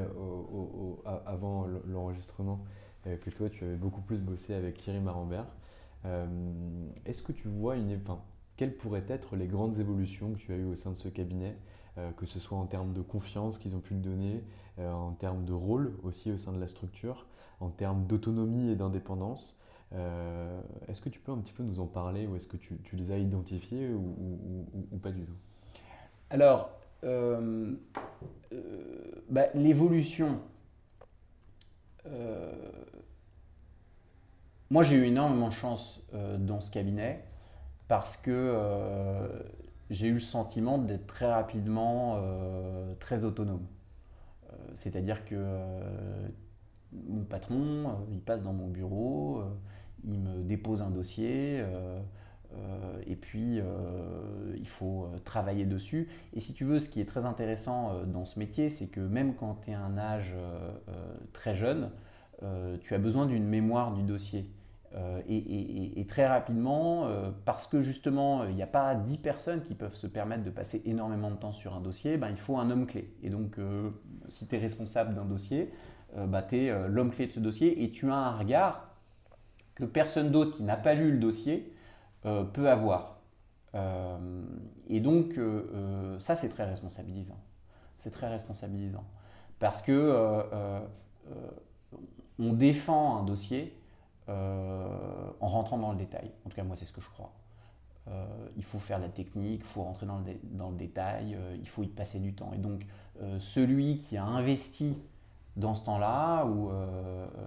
avant l'enregistrement euh, que toi, tu avais beaucoup plus bossé avec Thierry Marambert. Est-ce que tu vois une, enfin, quelles pourraient être les grandes évolutions que tu as eues au sein de ce cabinet, que ce soit en termes de confiance qu'ils ont pu te donner, en termes de rôle aussi au sein de la structure, en termes d'autonomie et d'indépendance euh, est-ce que tu peux un petit peu nous en parler ou est-ce que tu, les as identifiés ou, pas du tout? Alors, euh, euh, bah, l'évolution. moi, j'ai eu énormément de chance dans ce cabinet parce que j'ai eu le sentiment d'être très rapidement très autonome. C'est-à-dire que mon patron, il passe dans mon bureau, il me dépose un dossier. Euh, euh, et puis, euh, il faut travailler dessus. Et si tu veux, ce qui est très intéressant dans ce métier, c'est que même quand tu es à un âge très jeune, tu as besoin d'une mémoire du dossier. et, très rapidement, parce que justement, il n'y a pas 10 personnes qui peuvent se permettre de passer énormément de temps sur un dossier, ben, il faut un homme clé. Et donc, si tu es responsable d'un dossier, bah, tu es l'homme clé de ce dossier et tu as un regard que personne d'autre qui n'a pas lu le dossier euh, peut avoir. Euh, et donc, euh, ça, c'est très responsabilisant. C'est très responsabilisant. Parce que on défend un dossier en rentrant dans le détail. En tout cas, moi, c'est ce que je crois. il faut faire la technique, il faut rentrer dans le, dans le détail, il faut y passer du temps. Et donc, celui qui a investi dans ce temps-là, ou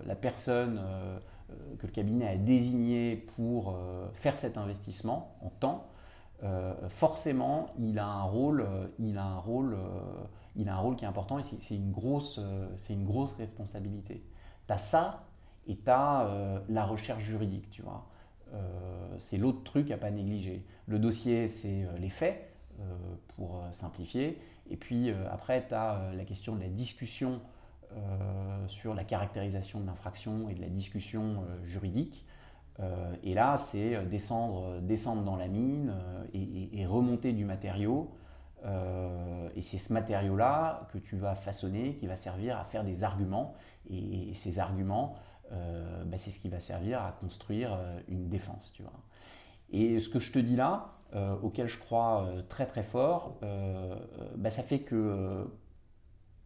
la personne euh, que le cabinet a désigné pour euh, faire cet investissement en temps, euh, forcément, il a un rôle, il a un rôle, il a un rôle qui est important et c'est une grosse, c'est une grosse responsabilité. Tu as ça et tu as la recherche juridique, tu vois. c'est l'autre truc à pas négliger. Le dossier, c'est les faits, pour simplifier. Et puis après, tu as la question de la discussion euh, sur la caractérisation de l'infraction et de la discussion euh, juridique. et là, c'est descendre, descendre dans la mine et, remonter du matériau. et c'est ce matériau-là que tu vas façonner, qui va servir à faire des arguments. Et, ces arguments, bah, c'est ce qui va servir à construire une défense. Tu vois. Et ce que je te dis là, euh, auquel je crois euh, très très fort, euh, bah, ça fait que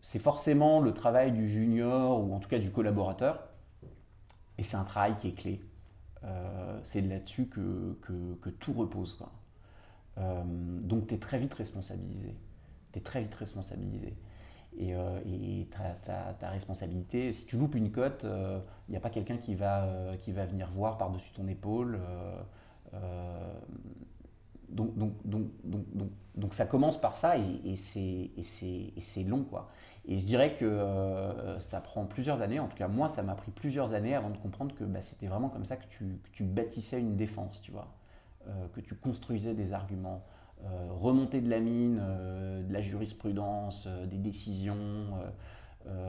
c'est forcément le travail du junior ou en tout cas du collaborateur, et c'est un travail qui est clé. c'est là-dessus que, que, tout repose. Quoi. donc tu es très vite responsabilisé. Tu es très vite responsabilisé. Et, ta, ta, responsabilité, si tu loupes une cote, il n'y a pas quelqu'un qui, va qui va venir voir par-dessus ton épaule. Donc, donc, donc, donc, donc, ça commence par ça et, et c'est long. Quoi. Et je dirais que euh, ça prend plusieurs années, en tout cas moi ça m'a pris plusieurs années avant de comprendre que bah, c'était vraiment comme ça que tu, bâtissais une défense, tu vois, euh, que tu construisais des arguments, euh, remonter de la mine, de la jurisprudence, des décisions,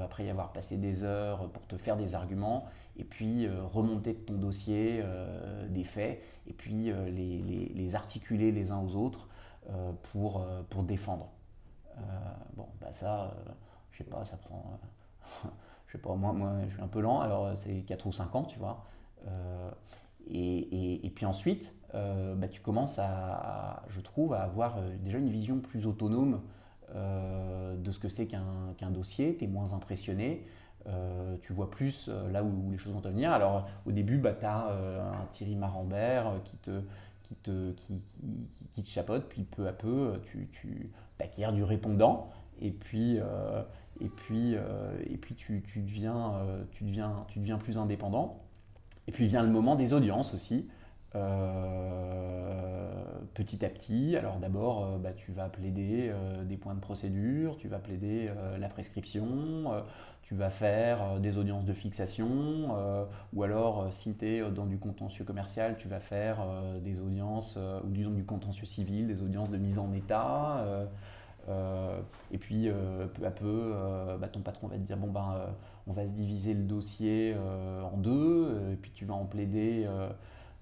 après y avoir passé des heures pour te faire des arguments, et puis euh, remonter de ton dossier euh, des faits, et puis euh, les, les, articuler les uns aux autres pour, pour défendre. bon, bah ça, je sais pas, ça prend. je sais pas, moi, moi je suis un peu lent, alors c'est 4 ou 5 ans, tu vois. Et, et, puis ensuite, bah, tu commences à, je trouve, à avoir déjà une vision plus autonome de ce que c'est qu'un dossier, tu es moins impressionné, euh, tu vois plus euh, là où, les choses vont te venir. Alors au début, bah, tu as euh, un Thierry Marambert qui te, qui, te, qui, qui, te chapote, puis peu à peu, tu, tu du répondant, et puis, et puis, et puis tu, deviens, tu, deviens, tu deviens plus indépendant. Et puis vient le moment des audiences aussi. petit à petit, alors d'abord, bah, tu vas plaider des points de procédure, tu vas plaider la prescription, tu vas faire euh, des audiences de fixation, euh, ou alors euh, si tu es dans du contentieux commercial, tu vas faire des audiences, ou disons du contentieux civil, des audiences de mise en état. Et puis peu à peu, bah, ton patron va te dire bon ben on va se diviser le dossier en deux, et puis tu vas en plaider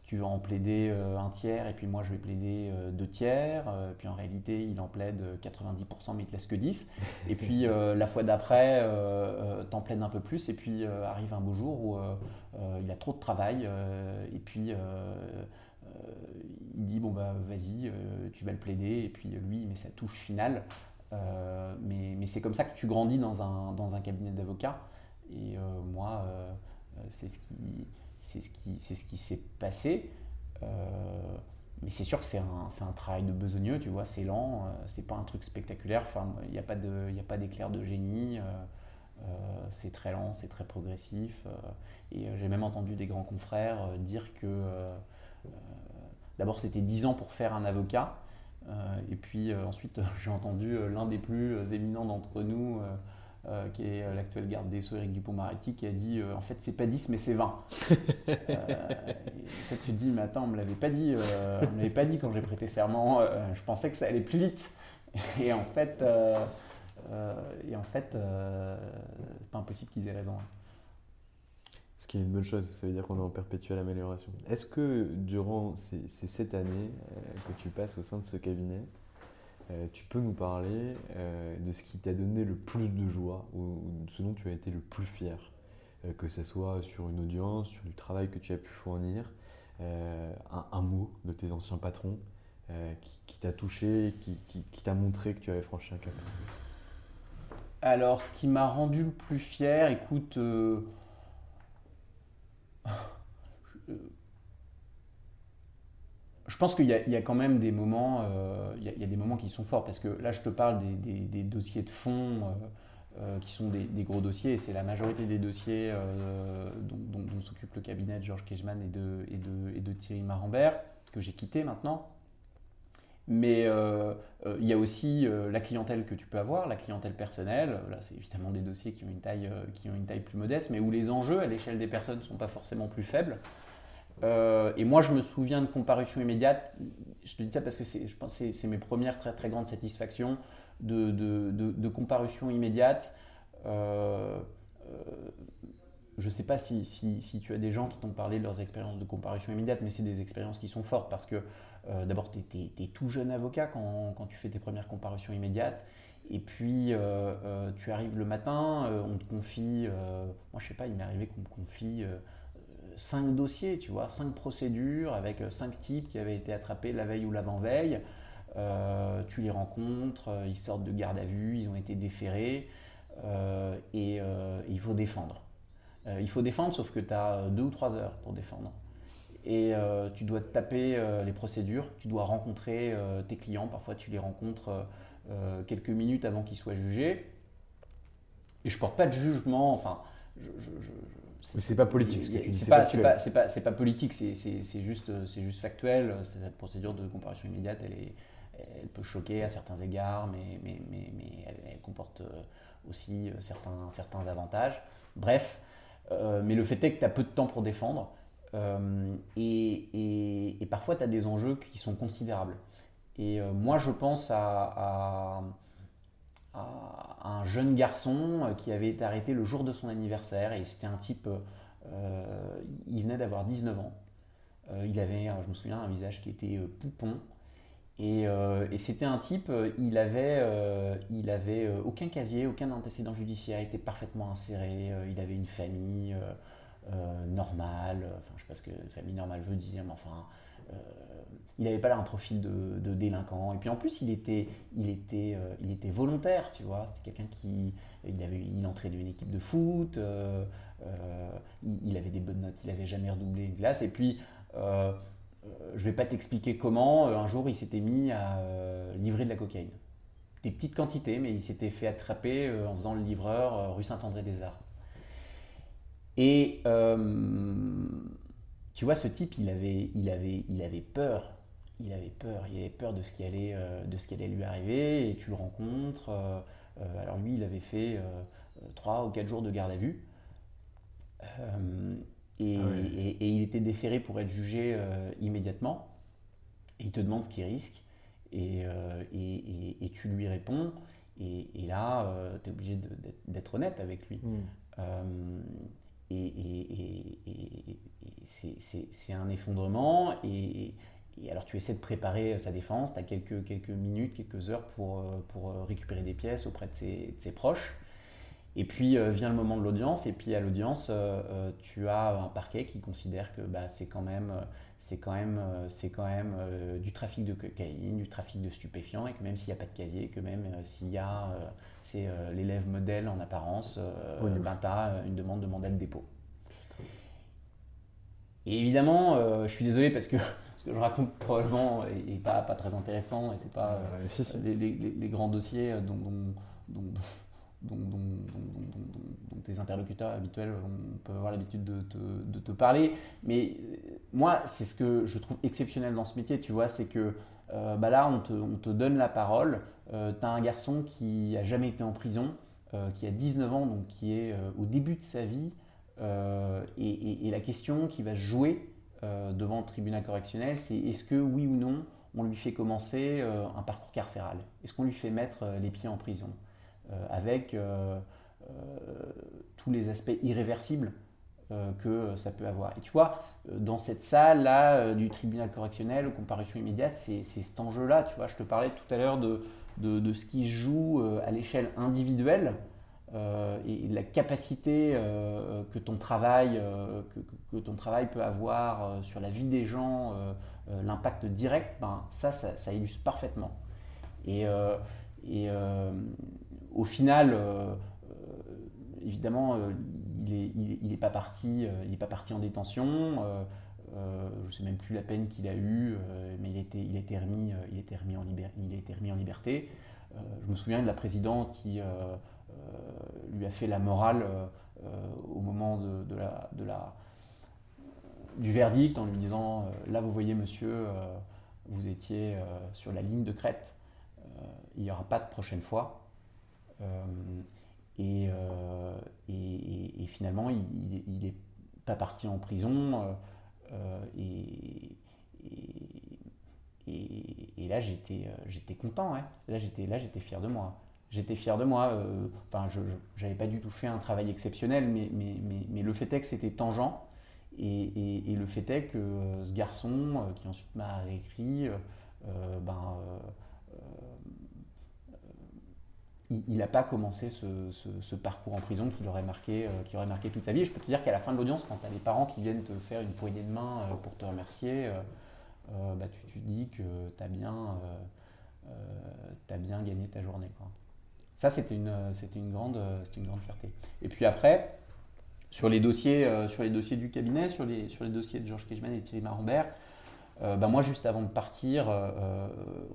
tu vas en plaider euh, un tiers et puis moi je vais plaider euh, deux tiers. Euh, puis en réalité, il en plaide 90% mais il te laisse que 10. Et puis la fois d'après, t'en plaides un peu plus et puis arrive un beau jour où il a trop de travail et puis il dit bon bah vas-y, tu vas le plaider et puis lui il met sa touche finale. mais, mais c'est comme ça que tu grandis dans un, dans un cabinet d'avocats. Et moi, c'est ce qui c'est ce qui c'est ce qui s'est passé. Euh, mais c'est sûr que c'est un, un, travail de besogneux, tu vois, c'est lent, euh, c'est pas un truc spectaculaire, enfin, il n'y a pas d'éclair de, génie, euh, c'est très lent, c'est très progressif. et j'ai même entendu des grands confrères dire que d'abord c'était 10 ans pour faire un avocat, et puis ensuite j'ai entendu l'un des plus éminents d'entre nous euh, qui est euh, l'actuel garde des Sceaux, Éric Dupont-Moretti, qui a dit euh, en fait c'est pas 10 mais c'est 20. ça tu te dis mais attends on me l'avait pas dit, on me l'avait pas dit quand j'ai prêté serment, je pensais que ça allait plus vite. Et en fait, et en fait c'est pas impossible qu'ils aient raison. Hein. Ce qui est une bonne chose, ça veut dire qu'on est en perpétuelle amélioration. Est-ce que durant ces, sept années que tu passes au sein de ce cabinet, euh, tu peux nous parler euh, de ce qui t'a donné le plus de joie ou, ce dont tu as été le plus fier, euh, que ce soit sur une audience, sur le travail que tu as pu fournir, un, mot de tes anciens patrons qui, t'a touché, qui, qui t'a montré que tu avais franchi un cap? Alors, ce qui m'a rendu le plus fier, écoute, je pense qu'il y, a quand même des moments, euh, il, y a, des moments qui sont forts parce que là, je te parle des, dossiers de fonds euh, euh, qui sont des, gros dossiers c'est la majorité des dossiers dont, s'occupe le cabinet de Georges Kejman et de Thierry Marambert que j'ai quitté maintenant. Mais il y a aussi la clientèle que tu peux avoir, la clientèle personnelle. Là, c'est évidemment des dossiers qui ont une taille, qui ont une taille plus modeste, mais où les enjeux à l'échelle des personnes ne sont pas forcément plus faibles. Euh, et moi, je me souviens de comparution immédiate. Je te dis ça parce que je pense c'est mes premières très très grandes satisfactions de, de, de, comparution immédiate. Euh, euh, ne sais pas si, si, tu as des gens qui t'ont parlé de leurs expériences de comparution immédiate, mais c'est des expériences qui sont fortes parce que euh, d'abord, tu es, tout jeune avocat quand, tu fais tes premières comparutions immédiates. Et puis, tu arrives le matin, on te confie, moi je sais pas, il m'est arrivé qu'on me confie cinq dossiers, tu vois, cinq procédures avec cinq types qui avaient été attrapés la veille ou l'avant-veille. tu les rencontres, ils sortent de garde à vue, ils ont été déférés. Euh, et euh, il faut défendre. Euh, il faut défendre, sauf que tu as deux ou trois heures pour défendre. Et tu dois taper les procédures, tu dois rencontrer tes clients, parfois tu les rencontres quelques minutes avant qu'ils soient jugés. Et je porte pas de jugement, enfin, je, c'est pas politique ce que tu dis. C'est pas, pas, pas, politique, c'est juste, juste factuel. Cette procédure de comparution immédiate, elle, est, elle peut choquer à certains égards, mais, mais, mais, mais elle, comporte aussi euh, certains, certains avantages. Bref, euh, mais le fait est que tu as peu de temps pour défendre euh, et, et, parfois tu as des enjeux qui sont considérables. Et moi je pense à, un jeune garçon qui avait été arrêté le jour de son anniversaire et c'était un type, il venait d'avoir 19 ans. il avait, je me souviens, un visage qui était poupon. Euh, et, c'était un type, euh, il avait, euh, il avait aucun casier, aucun antécédent judiciaire, il était parfaitement inséré, il avait une famille normale, enfin je sais pas ce que famille normale veut dire, mais enfin il n'avait pas là un profil de, délinquant. Et puis en plus, il était, il était, il était volontaire, tu vois. C'était quelqu'un qui, il avait, il une équipe de foot, il, avait des bonnes notes, il n'avait jamais redoublé une classe. Et puis euh, je ne vais pas t'expliquer comment, euh, un jour il s'était mis à euh, livrer de la cocaïne. Des petites quantités, mais il s'était fait attraper en faisant le livreur rue Saint-André-des-Arts. Et tu vois, ce type, il avait, il avait, il avait peur. Il avait peur. Il avait peur de ce qui allait, de ce qui allait lui arriver. Et tu le rencontres. alors lui, il avait fait trois ou quatre jours de garde à vue. Ah et, il était déféré pour être jugé euh, immédiatement. Et il te demande ce qu'il risque. Et, euh, tu lui réponds. Et, là, euh, tu es obligé d'être honnête avec lui. Hmm. Et c'est un effondrement. Et, alors tu essaies de préparer sa défense. Tu as quelques, quelques minutes, quelques heures pour, pour récupérer des pièces auprès de ses, de ses proches. Et puis euh, vient le moment de l'audience, et puis à l'audience, euh, euh, tu as un parquet qui considère que bah, c'est quand même, c'est quand même, c'est quand même du trafic de cocaïne, du trafic de stupéfiants, et que même s'il n'y a pas de casier, que même s'il y a, c'est l'élève modèle en apparence, ben, tu as une demande de mandat de dépôt. Et évidemment, je suis désolé parce que ce que je raconte probablement n'est pas, pas très intéressant, et c'est pas les, grands dossiers dont dont, tes interlocuteurs habituels peuvent avoir l'habitude de te, parler. Mais euh, moi, c'est ce que je trouve exceptionnel dans ce métier, tu vois, c'est que euh, bah là, on te, donne la parole. Euh, tu as un garçon qui a jamais été en prison, qui a 19 ans, donc qui est au début de sa vie. Et, et, la question qui va jouer devant le tribunal correctionnel, c'est est-ce que oui ou non, on lui fait commencer un parcours carcéral? Est-ce qu'on lui fait mettre les pieds en prison? euh, avec euh, euh, tous les aspects irréversibles que ça peut avoir. Et tu vois, dans cette salle-là du tribunal correctionnel, aux comparutions immédiates, c'est cet enjeu-là. Tu vois, je te parlais tout à l'heure de, de, ce qui se joue à l'échelle individuelle et, de la capacité que, ton travail, que, ton travail peut avoir sur la vie des gens, l'impact direct, ben, ça, ça, illustre parfaitement. Et, au final, euh, euh, évidemment, euh, il n'est pas, parti, il pas parti en détention. je ne sais même plus la peine qu'il a eue, mais il, était remis, il, remis en a liberté. je me souviens de la présidente qui lui a fait la morale au moment du verdict en lui disant Là, vous voyez, monsieur, vous étiez sur la ligne de crête, il n'y aura pas de prochaine fois. Euh, euh, et, finalement, il n'est pas parti en prison. Euh, et, là, j'étais, content. Hein. Là, j'étais, fier de moi. j'étais fier de moi. Enfin, je n'avais pas du tout fait un travail exceptionnel, mais, le fait est que c'était tangent. Et, et, le fait est que ce garçon, qui ensuite m'a réécrit, ben, il n'a pas commencé ce, parcours en prison qui aurait, marqué, qui aurait marqué toute sa vie. Je peux te dire qu'à la fin de l'audience, quand tu as les parents qui viennent te faire une poignée de main pour te remercier, bah, tu, tu dis que tu as bien euh, as bien gagné ta journée. Ça, c'était une, grande, fierté. Et puis après, sur les dossiers, euh, sur les dossiers du cabinet, sur les, dossiers de Georges Kejman et Thierry Marambert, euh, bah moi, juste avant de partir,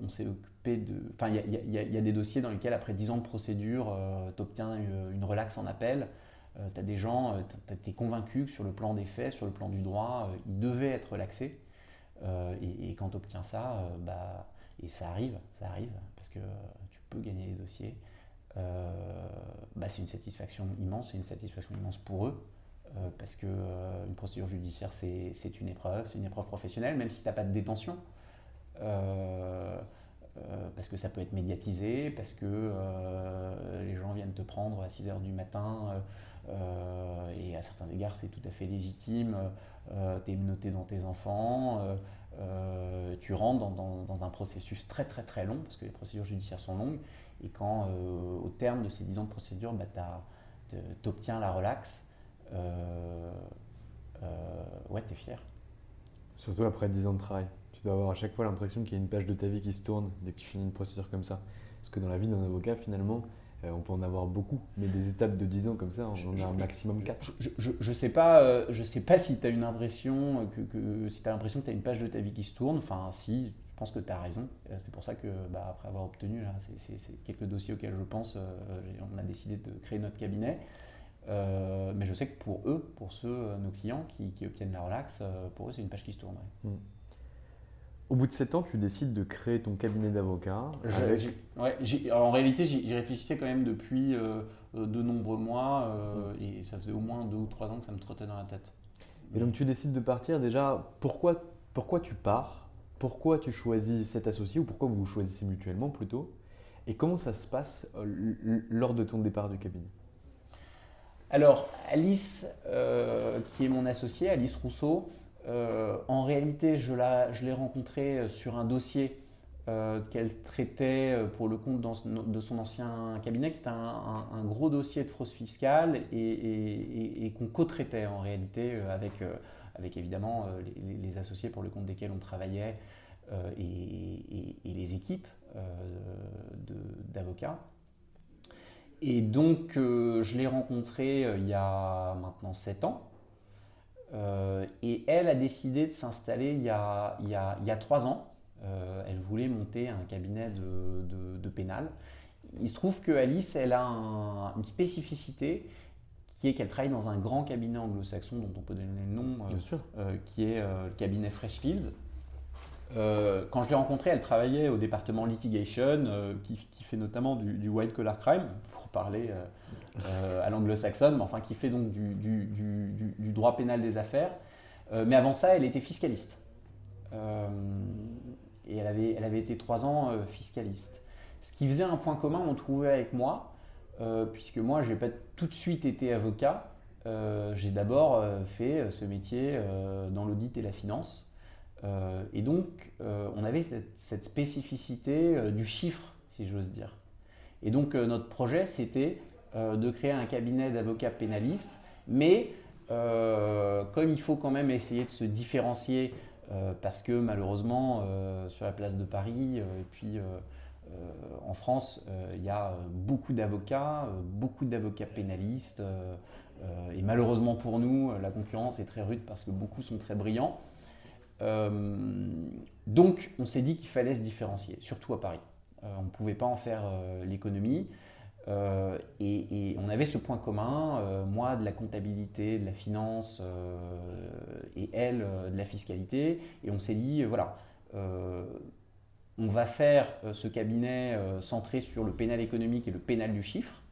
on s'est occupé il y, a des dossiers dans lesquels, après 10 ans de procédure, tu obtiens une, une, relaxe en appel. tu as des gens, tu es convaincu que sur le plan des faits, sur le plan du droit, ils devaient être relaxés. Et, quand tu obtiens ça, bah, et ça arrive, ça arrive, parce que tu peux gagner des dossiers. Euh, bah, c'est une satisfaction immense, c'est une satisfaction immense pour eux, euh, parce que euh, une procédure judiciaire, c'est une épreuve, c'est une épreuve professionnelle, même si tu n'as pas de détention. Parce que ça peut être médiatisé, parce que les gens viennent te prendre à 6 h du matin, et à certains égards, c'est tout à fait légitime. tu es menotté dans tes enfants, euh, tu rentres dans, un processus très très très long, parce que les procédures judiciaires sont longues, et quand euh, au terme de ces 10 ans de procédure, bah, tu obtiens la relaxe, euh, ouais, tu es fier. Surtout après 10 ans de travail. Tu dois avoir à chaque fois l'impression qu'il y a une page de ta vie qui se tourne dès que tu finis une procédure comme ça. Parce que dans la vie d'un avocat, finalement, euh, on peut en avoir beaucoup, mais des étapes de 10 ans comme ça, on en a un maximum 4. Je ne sais, pas, euh, je sais pas si tu as une impression que, si tu as l'impression que tu as une page de ta vie qui se tourne. Enfin, si, je pense que tu as raison. Euh, c'est pour ça que, bah, après avoir obtenu là, c'est, quelques dossiers auxquels je pense, on a décidé de créer notre cabinet. mais je sais que pour eux, pour ceux, nos clients qui, obtiennent la relax, pour eux, c'est une page qui se tourne. Hmm. Au bout de 7 ans, tu décides de créer ton cabinet d'avocat. en réalité, j'y réfléchissais quand même depuis euh, euh, de nombreux mois euh, et ça faisait au moins 2 ou 3 ans que ça me trottait dans la tête. Et donc tu décides de partir. Déjà, pourquoi, pourquoi tu pars? Pourquoi tu choisis cet associé ou pourquoi vous vous choisissez mutuellement plutôt? Et comment ça se passe lors de ton départ du cabinet? Alors, Alice, qui est mon associée, Alice Rousseau, euh, en réalité, je l'ai rencontrée euh, sur un dossier euh, qu'elle traitait pour le compte de son ancien cabinet, qui était un, gros dossier de fraude fiscale et, qu'on co-traitait en réalité avec, avec évidemment les, associés pour le compte desquels on travaillait et, les équipes d'avocats. Et donc, je l'ai rencontrée il y a maintenant 7 ans. Euh, et elle a décidé de s'installer il, y a, il, il y a trois ans. Euh, elle voulait monter un cabinet de, de, pénal. Il se trouve que Alice, elle a une spécificité qui est qu'elle travaille dans un grand cabinet anglo-saxon dont on peut donner le nom, euh, qui est le cabinet Freshfields. Quand je l'ai rencontrée, elle travaillait au département litigation, qui, qui, fait notamment du, white collar crime, pour parler euh, à l'anglo-saxonne, mais enfin qui fait donc du, droit pénal des affaires. Euh, mais avant ça, elle était fiscaliste. Euh, et elle avait, elle avait été trois ans fiscaliste. Ce qui faisait un point commun, on trouvait avec moi, puisque moi, je n'ai pas tout de suite été avocat. j'ai d'abord fait ce métier dans l'audit et la finance. Et donc, on avait cette, spécificité du chiffre, si j'ose dire. Et donc, notre projet, c'était euh, de créer un cabinet d'avocats pénalistes, mais euh, comme il faut quand même essayer de se différencier, euh, parce que malheureusement, sur la place de Paris, et puis en France, il y a beaucoup d'avocats, beaucoup d'avocats pénalistes, et malheureusement pour nous, la concurrence est très rude parce que beaucoup sont très brillants. Donc, on s'est dit qu'il fallait se différencier, surtout à Paris. on ne pouvait pas en faire l'économie. Euh, et, on avait ce point commun, euh, moi de la comptabilité, de la finance, euh, et elle de la fiscalité. Et on s'est dit, voilà, on va faire ce cabinet centré sur le pénal économique et le pénal du chiffre.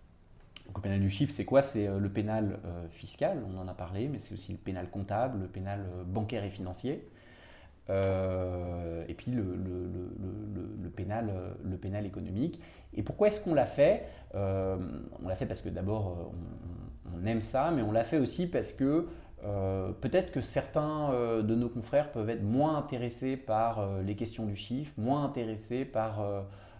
Donc, le pénal du chiffre, c'est quoi? C'est le pénal fiscal, on en a parlé, mais c'est aussi le pénal comptable, le pénal bancaire et financier. Et puis le, pénal, le pénal économique. Et pourquoi est-ce qu'on l'a fait? On l'a fait parce que d'abord, on, aime ça, mais on l'a fait aussi parce que peut-être que certains de nos confrères peuvent être moins intéressés par les questions du chiffre, moins intéressés par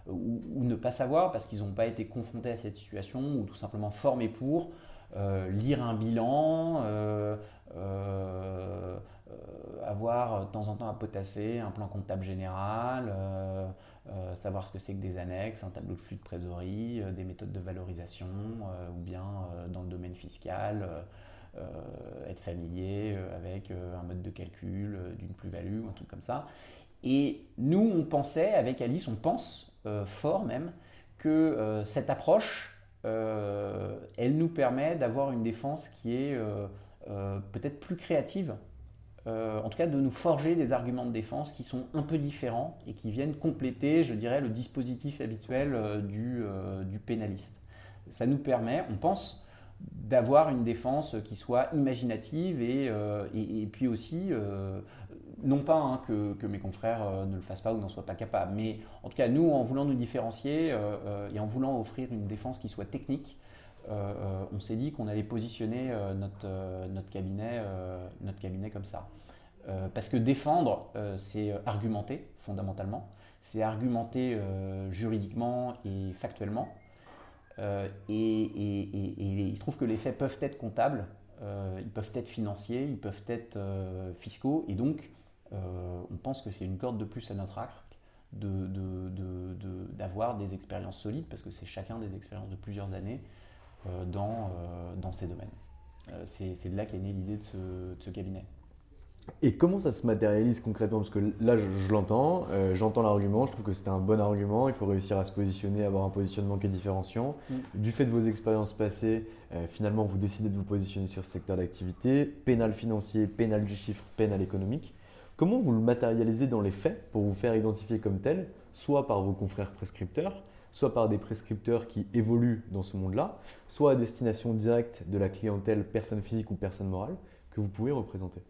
ou, ne pas savoir parce qu'ils n'ont pas été confrontés à cette situation ou tout simplement formés pour euh, lire un bilan, euh, euh, avoir de temps en temps à potasser un plan comptable général, savoir ce que c'est que des annexes, un tableau de flux de trésorerie, des méthodes de valorisation ou bien dans le domaine fiscal. être familier avec un mode de calcul d'une plus-value, un truc comme ça. Et nous, on pensait, avec Alice, on pense euh, fort même, que euh, cette approche, euh, elle nous permet d'avoir une défense qui est peut-être plus créative, en tout cas de nous forger des arguments de défense qui sont un peu différents et qui viennent compléter, je dirais, le dispositif habituel du, du pénaliste. Ça nous permet, on pense, d'avoir une défense qui soit imaginative et, et, puis aussi non pas hein, que, mes confrères euh, ne le fassent pas ou n'en soient pas capables, mais en tout cas, nous, en voulant nous différencier euh, euh, et en voulant offrir une défense qui soit technique, on s'est dit qu'on allait positionner notre, notre, cabinet, notre cabinet comme ça. parce que défendre, c'est argumenter fondamentalement, c'est argumenter juridiquement et factuellement. Et, il se trouve que les faits peuvent être comptables, ils peuvent être financiers, ils peuvent être fiscaux, et donc euh, on pense que c'est une corde de plus à notre arc d'avoir de, des expériences solides, parce que c'est chacun des expériences de plusieurs années euh, dans, euh, dans ces domaines. c'est de là qu'est née l'idée de ce, cabinet. Et comment ça se matérialise concrètement? Parce que là, je, l'entends, j'entends l'argument, je trouve que c'est un bon argument, il faut réussir à se positionner, avoir un positionnement qui est différenciant. Mm. Du fait de vos expériences passées, finalement, vous décidez de vous positionner sur ce secteur d'activité, pénal financier, pénal du chiffre, pénal économique. Comment vous le matérialisez dans les faits pour vous faire identifier comme tel, soit par vos confrères prescripteurs, soit par des prescripteurs qui évoluent dans ce monde-là, soit à destination directe de la clientèle personne physique ou personne morale que vous pouvez représenter.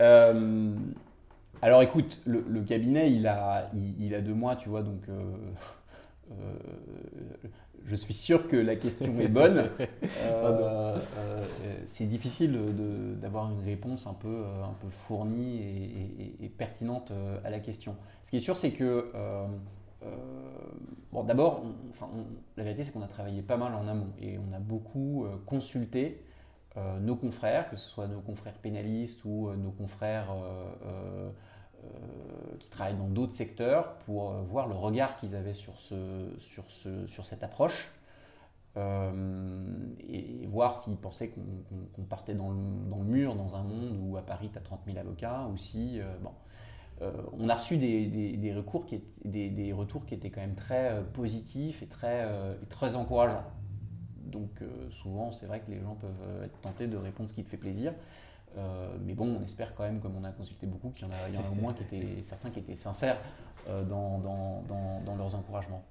Euh, Alors écoute, le, cabinet, il a, a deux mois, tu vois, donc euh, je suis sûr que la question est bonne. Euh, euh, c'est difficile d'avoir une réponse un peu, un peu fournie et, pertinente à la question. Ce qui est sûr, c'est que, bon, d'abord, enfin, la vérité, c'est qu'on a travaillé pas mal en amont et on a beaucoup consulté nos confrères, que ce soit nos confrères pénalistes ou nos confrères euh, qui travaillent dans d'autres secteurs pour euh, voir le regard qu'ils avaient sur, ce, sur, ce, sur cette approche euh, et, voir s'ils pensaient qu'on partait dans le, mur dans un monde où à Paris tu as 30 000 avocats ou si. bon. on a reçu des, recours qui des, des, retours qui étaient quand même très positifs et très, très encourageants. Donc souvent, c'est vrai que les gens peuvent être tentés de répondre ce qui te fait plaisir. Euh, mais bon, on espère quand même, comme on a consulté beaucoup, qu'il y, en a, au moins qui étaient, certains qui étaient sincères euh, dans, dans, dans, leurs encouragements.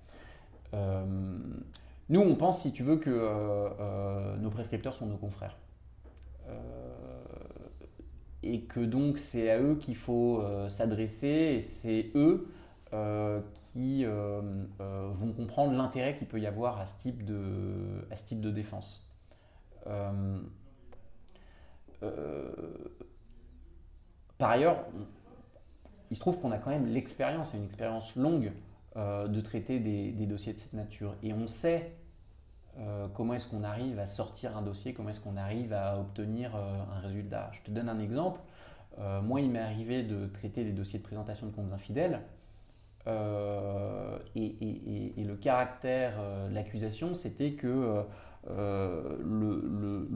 Euh, nous, on pense, si tu veux, que nos prescripteurs sont nos confrères. et que donc c'est à eux qu'il faut s'adresser et c'est eux qui vont comprendre l'intérêt qu'il peut y avoir à ce type de, à ce type de défense. Euh, par ailleurs, il se trouve qu'on a quand même l'expérience, une expérience longue euh, de traiter des, dossiers de cette nature. Et on sait euh, comment est-ce qu'on arrive à sortir un dossier, comment est-ce qu'on arrive à obtenir un résultat. Je te donne un exemple. moi, il m'est arrivé de traiter des dossiers de présentation de comptes infidèles. Et, le caractère de l'accusation, c'était que euh, le,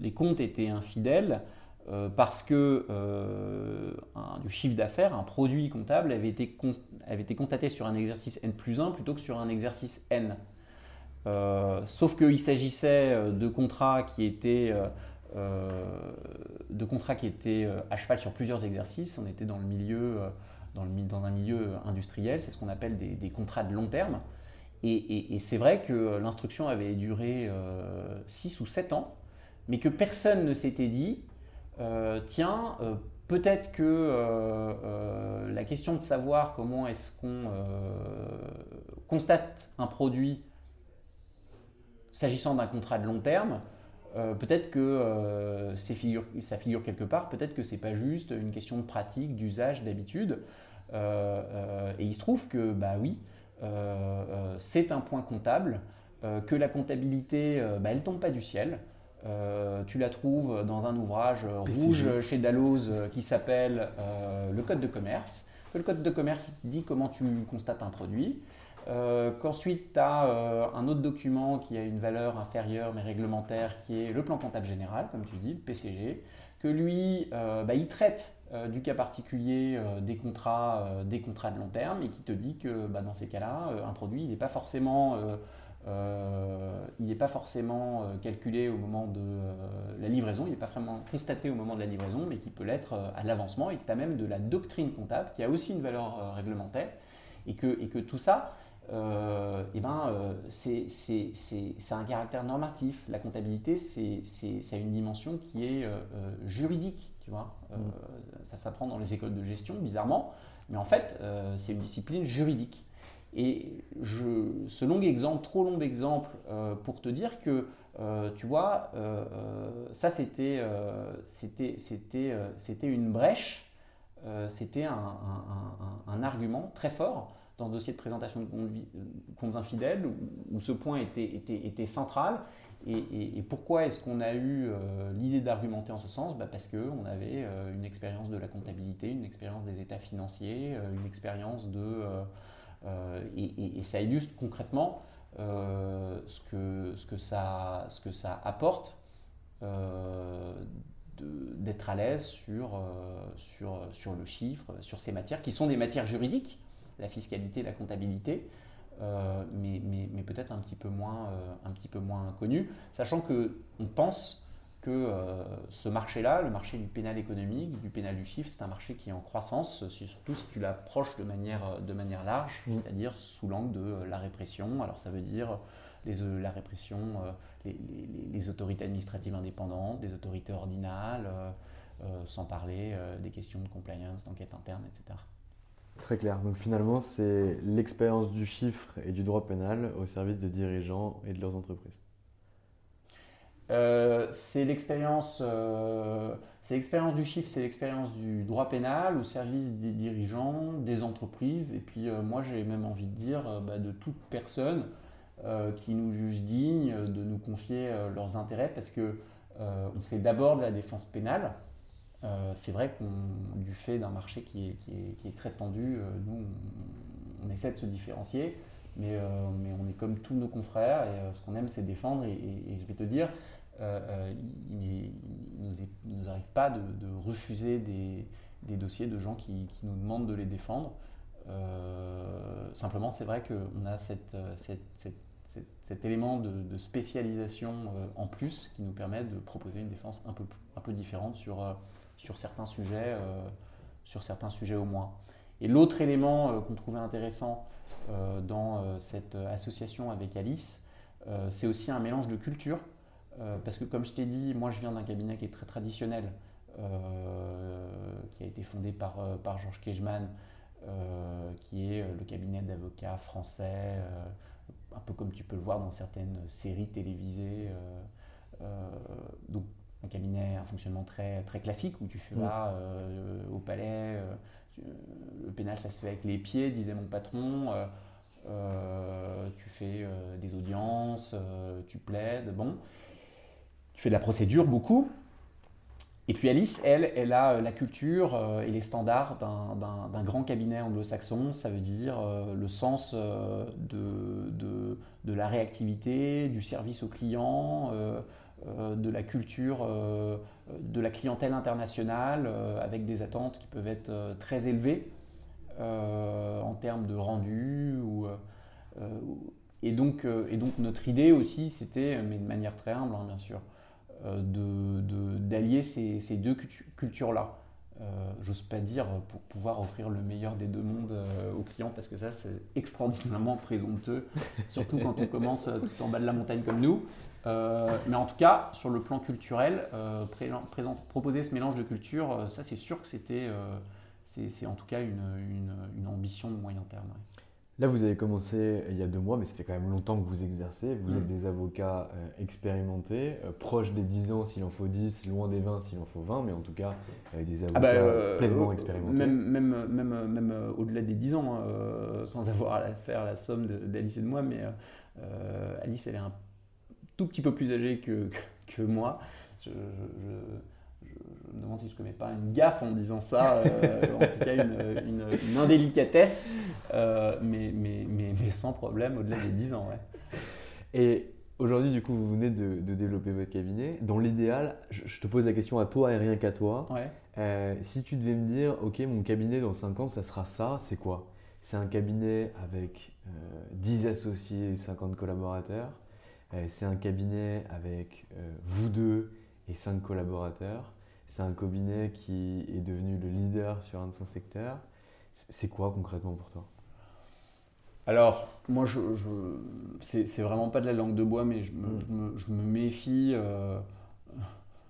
les comptes étaient infidèles euh, parce que euh, du chiffre d'affaires, un produit comptable avait été, constaté sur un exercice N plus 1 plutôt que sur un exercice N. sauf qu'il s'agissait de contrats qui étaient, à cheval sur plusieurs exercices. On était dans, le milieu, dans, un milieu industriel, c'est ce qu'on appelle des, contrats de long terme. Et, c'est vrai que l'instruction avait duré 6 euh, ou 7 ans, mais que personne ne s'était dit, euh, tiens, euh, peut-être que la question de savoir comment est-ce qu'on constate un produit s'agissant d'un contrat de long terme, peut-être que ça figure quelque part, peut-être que c'est pas juste une question de pratique, d'usage, d'habitude. et il se trouve que, bah oui, c'est un point comptable euh, que la comptabilité, euh, bah, elle tombe pas du ciel. Euh, tu la trouves dans un ouvrage rouge chez Dalloz qui s'appelle Le Code de commerce. Le Code de commerce dit comment tu constates un produit. Qu'ensuite, tu as un autre document qui a une valeur inférieure mais réglementaire qui est le plan comptable général, comme tu dis, le PCG, que lui, bah, il traite du cas particulier des, contrats, des contrats de long terme et qui te dit que bah, dans ces cas-là, un produit, il n'est pas forcément euh, il pas forcément euh, calculé au moment de euh, la livraison, il n'est pas vraiment constaté au moment de la livraison, mais qui peut l'être à l'avancement et que tu as même de la doctrine comptable qui a aussi une valeur réglementaire et que, et que tout ça, eh ben, c'est un caractère normatif. La comptabilité, c'est une dimension qui est juridique. Tu vois mm. Ça s'apprend dans les écoles de gestion, bizarrement, mais en fait, c'est une discipline juridique. Et je, ce long exemple, trop long exemple, euh, pour te dire que, euh, tu vois, euh, ça c'était une brèche, c'était un, un, argument très fort dans le dossier de présentation de comptes infidèles, où, ce point était, central. Et, et, pourquoi est-ce qu'on a eu l'idée d'argumenter en ce sens? Bah Parce qu'on avait une expérience de la comptabilité, une expérience des états financiers, une expérience de euh, et, ça illustre concrètement euh, ce, que, ce, que ça, ce que ça apporte euh, d'être à l'aise sur, sur, sur le chiffre, sur ces matières, qui sont des matières juridiques, la fiscalité, la comptabilité, mais, mais, mais peut-être un petit peu moins, un petit peu moins connues, sachant qu'on pense que euh, ce marché-là, le marché du pénal économique, du pénal du chiffre, c'est un marché qui est en croissance, surtout si tu l'approches de manière, euh, de manière large, c'est-à-dire sous l'angle de euh, la répression. Alors ça veut dire les, la répression, les, les, autorités administratives indépendantes, des autorités ordinales, sans parler des questions de compliance, d'enquête interne, etc. Très clair. Donc finalement, c'est l'expérience du chiffre et du droit pénal au service des dirigeants et de leurs entreprises. Euh, c'est l'expérience, euh, c'est l'expérience du chiffre, c'est l'expérience du droit pénal au service des dirigeants, des entreprises, et puis euh, moi j'ai même envie de dire bah, de toute personne qui nous juge digne de nous confier leurs intérêts, parce que on fait d'abord de la défense pénale. C'est vrai qu'on, du fait d'un marché qui est, qui est, très tendu, nous on, essaie de se différencier. Mais, mais, on est comme tous nos confrères et ce qu'on aime c'est défendre et, je vais te dire, euh, euh, il ne nous, arrive pas de, refuser des, dossiers de gens qui, nous demandent de les défendre. Euh, simplement, c'est vrai qu'on a cette, cet élément de, spécialisation en plus qui nous permet de proposer une défense un peu, un peu différente sur, sur, certains sujets, sur certains sujets au moins. Et l'autre élément qu'on trouvait intéressant dans cette association avec Alice, c'est aussi un mélange de cultures. Euh, parce que comme je t'ai dit, moi je viens d'un cabinet qui est très traditionnel, euh, qui a été fondé par, euh, par Georges Kejman, qui est le cabinet d'avocats français, un peu comme tu peux le voir dans certaines séries télévisées. Un cabinet, un fonctionnement très, très classique où tu fais là au palais, le pénal ça se fait avec les pieds, disait mon patron. tu fais des audiences, tu plaides, bon fais de la procédure beaucoup. Et puis Alice, elle, elle a euh, la culture euh, et les standards d'un grand cabinet anglo-saxon, ça veut dire euh, le sens de, de, la réactivité, du service au client, de la culture de la clientèle internationale, avec des attentes qui peuvent être très élevées en termes de rendu. Et, donc, et donc notre idée aussi, c'était, mais de manière très humble hein, bien sûr, euh, d'allier de, ces, ces, deux cultures-là. j'ose pas dire pour pouvoir offrir le meilleur des deux mondes aux clients parce que ça c'est extraordinairement présomptueux, surtout quand on commence tout en bas de la montagne comme nous. Mais en tout cas, sur le plan culturel, proposer ce mélange de culture, ça c'est sûr que c'était, c'est en tout cas une, une, ambition de moyen terme. Là, vous avez commencé il y a deux mois, mais ça fait quand même longtemps que vous exercez. Vous êtes mm. des avocats euh, expérimentés, euh, proches des 10 ans s'il en faut 10, loin des 20 s'il en faut 20, mais en tout cas avec des ah bah, avocats euh, pleinement expérimentés. Même, même, même, même au-delà des 10 ans, sans avoir à faire la somme d'Alice et de moi, mais Alice, elle est un tout petit peu plus âgée que, que moi. je, je me demande si je ne commets pas une gaffe en disant ça, euh, en tout cas une, une, indélicatesse, euh, mais, mais, mais, mais, sans problème au-delà des 10 ans. Ouais. Et aujourd'hui, du coup, vous venez de, développer votre cabinet. Dans l'idéal, je, te pose la question à toi et rien qu'à toi. Euh, si tu devais me dire, OK, mon cabinet dans 5 ans, ça sera ça, c'est quoi? C'est un cabinet avec 10 associés et 50 collaborateurs. C'est un cabinet avec vous deux et 5 collaborateurs c'est un cabinet qui est devenu le leader sur un de son secteur. C'est quoi concrètement pour toi? Alors, moi, je, je c'est vraiment pas de la langue de bois, mais je me, mm. je me, méfie. Euh,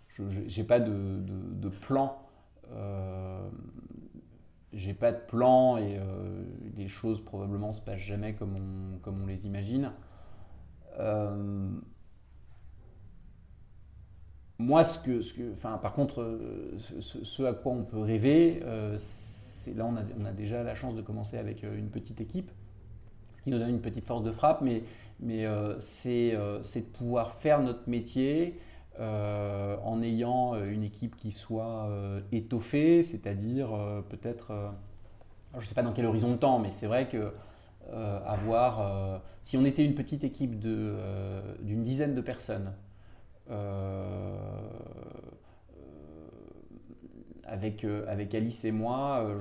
je n'ai pas de, de, plan. Euh, j'ai pas de plan et euh, les choses probablement se passent jamais comme on, comme on les imagine. Euh, moi, ce que, ce que, enfin, par contre, euh, ce, à quoi on peut rêver, euh, c'est là on a, on a, déjà la chance de commencer avec une petite équipe, ce qui nous donne une petite force de frappe, mais, mais c'est de pouvoir faire notre métier en ayant une équipe qui soit étoffée, c'est-à-dire peut-être, je ne sais pas dans quel horizon de temps, mais c'est vrai que avoir, si on était une petite équipe d'une dizaine de personnes, euh, avec, euh, avec Alice et moi, euh,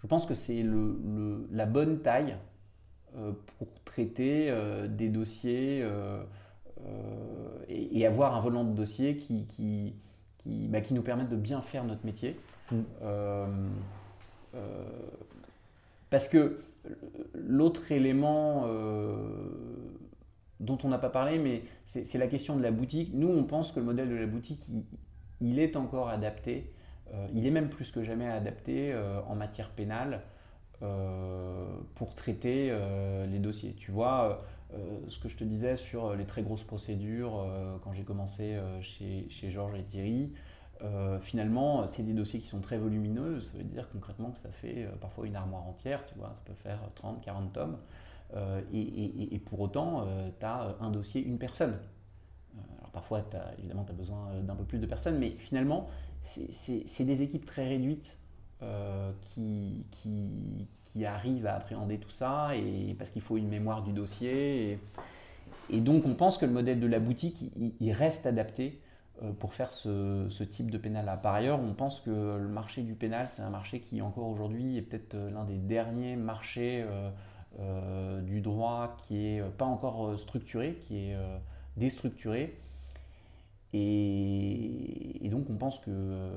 je, pense que c'est le, la bonne taille pour traiter des dossiers et, avoir un volant de dossier qui, qui, qui, bah, qui, nous permette de bien faire notre métier. Mm. parce que l'autre élément dont on n'a pas parlé, mais c'est la question de la boutique. Nous, on pense que le modèle de la boutique, il, est encore adapté. Euh, il est même plus que jamais adapté euh, en matière pénale euh, pour traiter les dossiers. Tu vois, ce que je te disais sur les très grosses procédures quand j'ai commencé chez, Georges et Thierry, finalement, c'est des dossiers qui sont très volumineux. Ça veut dire concrètement que ça fait parfois une armoire entière, tu vois, ça peut faire 30, 40 tomes. Euh, et, pour autant, tu as un dossier, une personne. Euh, alors parfois, évidemment, tu as besoin d'un peu plus de personnes, mais finalement, c'est des équipes très réduites euh, qui, arrivent à appréhender tout ça, et, parce qu'il faut une mémoire du dossier. Et, donc, on pense que le modèle de la boutique, il, reste adapté pour faire ce, type de pénal-là. Par ailleurs, on pense que le marché du pénal, c'est un marché qui, encore aujourd'hui, est peut-être l'un des derniers marchés euh, du droit qui est pas encore euh, structuré, qui est euh, déstructuré. Et, donc on pense que,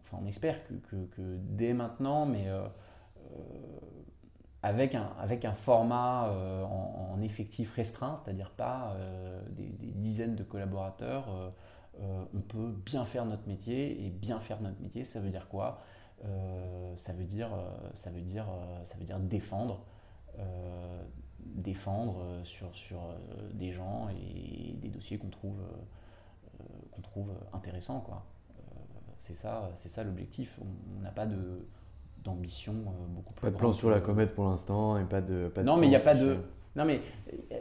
enfin on espère que, dès maintenant, mais avec, un, avec un format en, effectif restreint, c'est-à-dire pas des, dizaines de collaborateurs, on peut bien faire notre métier. Et bien faire notre métier, ça veut dire quoi? Ça, veut dire, ça, veut dire, ça veut dire défendre euh, défendre euh, sur, sur euh, des gens et des dossiers qu'on trouve, qu'on trouve intéressants. Quoi. c'est ça, c'est ça l'objectif. On n'a pas de d'ambition beaucoup plus. Pas de plan sur la comète pour l'instant et pas de. Pas non, mais il n'y a pas de. Non mais,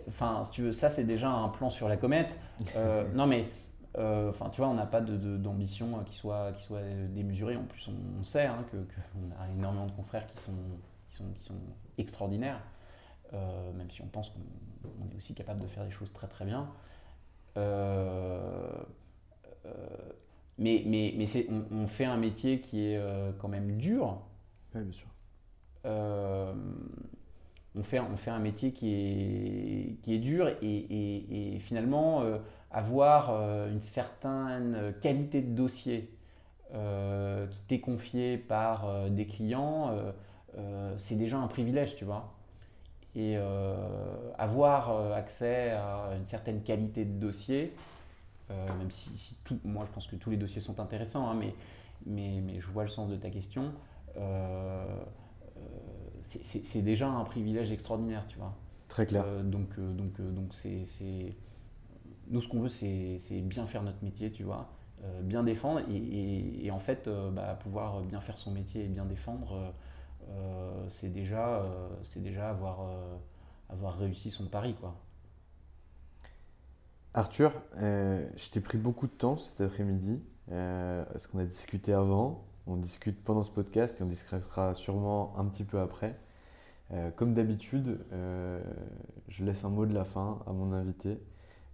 enfin, si tu veux, ça c'est déjà un plan sur la comète. non mais, enfin, tu vois, on n'a pas d'ambition de, qui soit qui soit démesurée. En plus, on, sait hein, que qu'on a énormément de confrères qui sont qui sont, qui sont extraordinaire, euh, même si on pense qu'on est aussi capable de faire des choses très très bien. Euh, euh, mais mais, mais on, on, fait un métier qui est quand même dur. Oui, bien sûr. on, fait, on fait un métier qui est, qui est dur et, et, et finalement avoir une certaine qualité de dossier qui t'est confié par des clients, c'est déjà un privilège, tu vois. Et avoir accès à une certaine qualité de dossier, même si, tout, moi je pense que tous les dossiers sont intéressants, hein, mais, mais, mais, je vois le sens de ta question. c'est déjà un privilège extraordinaire, tu vois. Très clair. donc, donc, donc c'est nous, ce qu'on veut, c'est bien faire notre métier, tu vois, euh, bien défendre et, en fait, euh, bah, pouvoir bien faire son métier et bien défendre, euh, c'est déjà, c'est déjà avoir, avoir réussi son pari, quoi. Arthur, je t'ai pris beaucoup de temps cet après-midi, parce qu'on a discuté avant, on discute pendant ce podcast et on discutera sûrement un petit peu après. comme d'habitude, je laisse un mot de la fin à mon invité.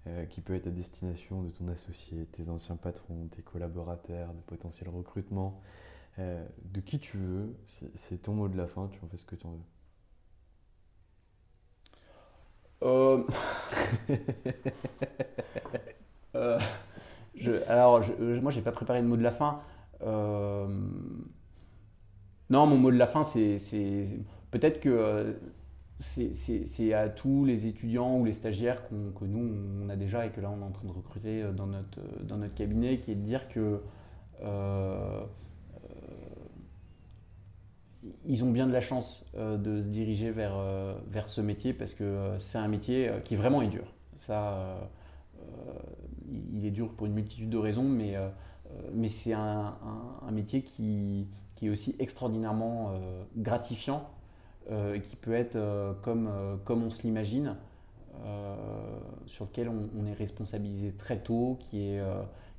Euh, qui peut être à destination de ton associé, tes anciens patrons, tes collaborateurs, de potentiels recrutements, euh, de qui tu veux. C'est ton mot de la fin, tu en fais ce que tu en veux. Euh... euh je, alors, moi, j'ai pas préparé de mot de la fin. non, mon mot de la fin, c'est peut-être que c'est à tous les étudiants ou les stagiaires que nous, on a déjà et que là, on est en train de recruter euh, dans notre, euh, dans notre cabinet, qui est de dire que euh, ils ont bien de la chance de se diriger vers, vers ce métier parce que c'est un métier qui vraiment est dur. Ça, il est dur pour une multitude de raisons, mais, mais c'est un, un, métier qui, qui, est aussi extraordinairement gratifiant euh, qui peut être euh, comme, euh, comme on se l'imagine, sur lequel on, est responsabilisé très tôt, qui est,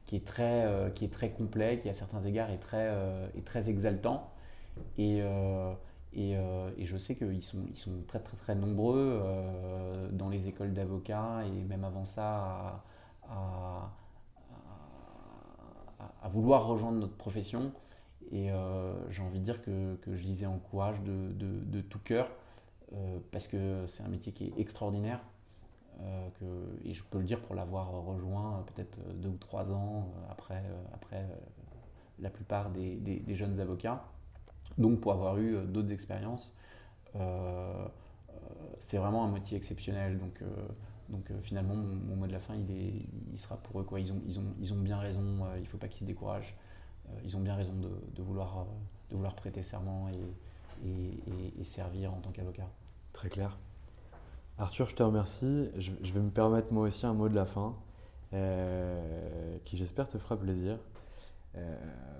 qui, est très, qui est très complet, qui à certains égards est très, est très exaltant. Et, et, et, je sais qu'ils sont, ils sont très très très nombreux dans les écoles d'avocats et même avant ça à, à, vouloir rejoindre notre profession. Et euh, j'ai envie de dire que, je les encourage de, de, tout cœur euh, parce que c'est un métier qui est extraordinaire. Euh, et je peux le dire pour l'avoir rejoint peut-être deux ou trois ans après, après la plupart des, jeunes avocats. Donc pour avoir eu d'autres expériences, c'est vraiment un métier exceptionnel. Donc, donc finalement, mon, mot de la fin, il sera pour eux. Quoi. Ils, ont, ils, ont, ils ont bien raison, il ne faut pas qu'ils se découragent. Euh, ils ont bien raison de, vouloir, euh, vouloir prêter serment et, servir en tant qu'avocat. Très clair. Arthur, je te remercie. Je, vais me permettre moi aussi un mot de la fin, euh, qui j'espère te fera plaisir.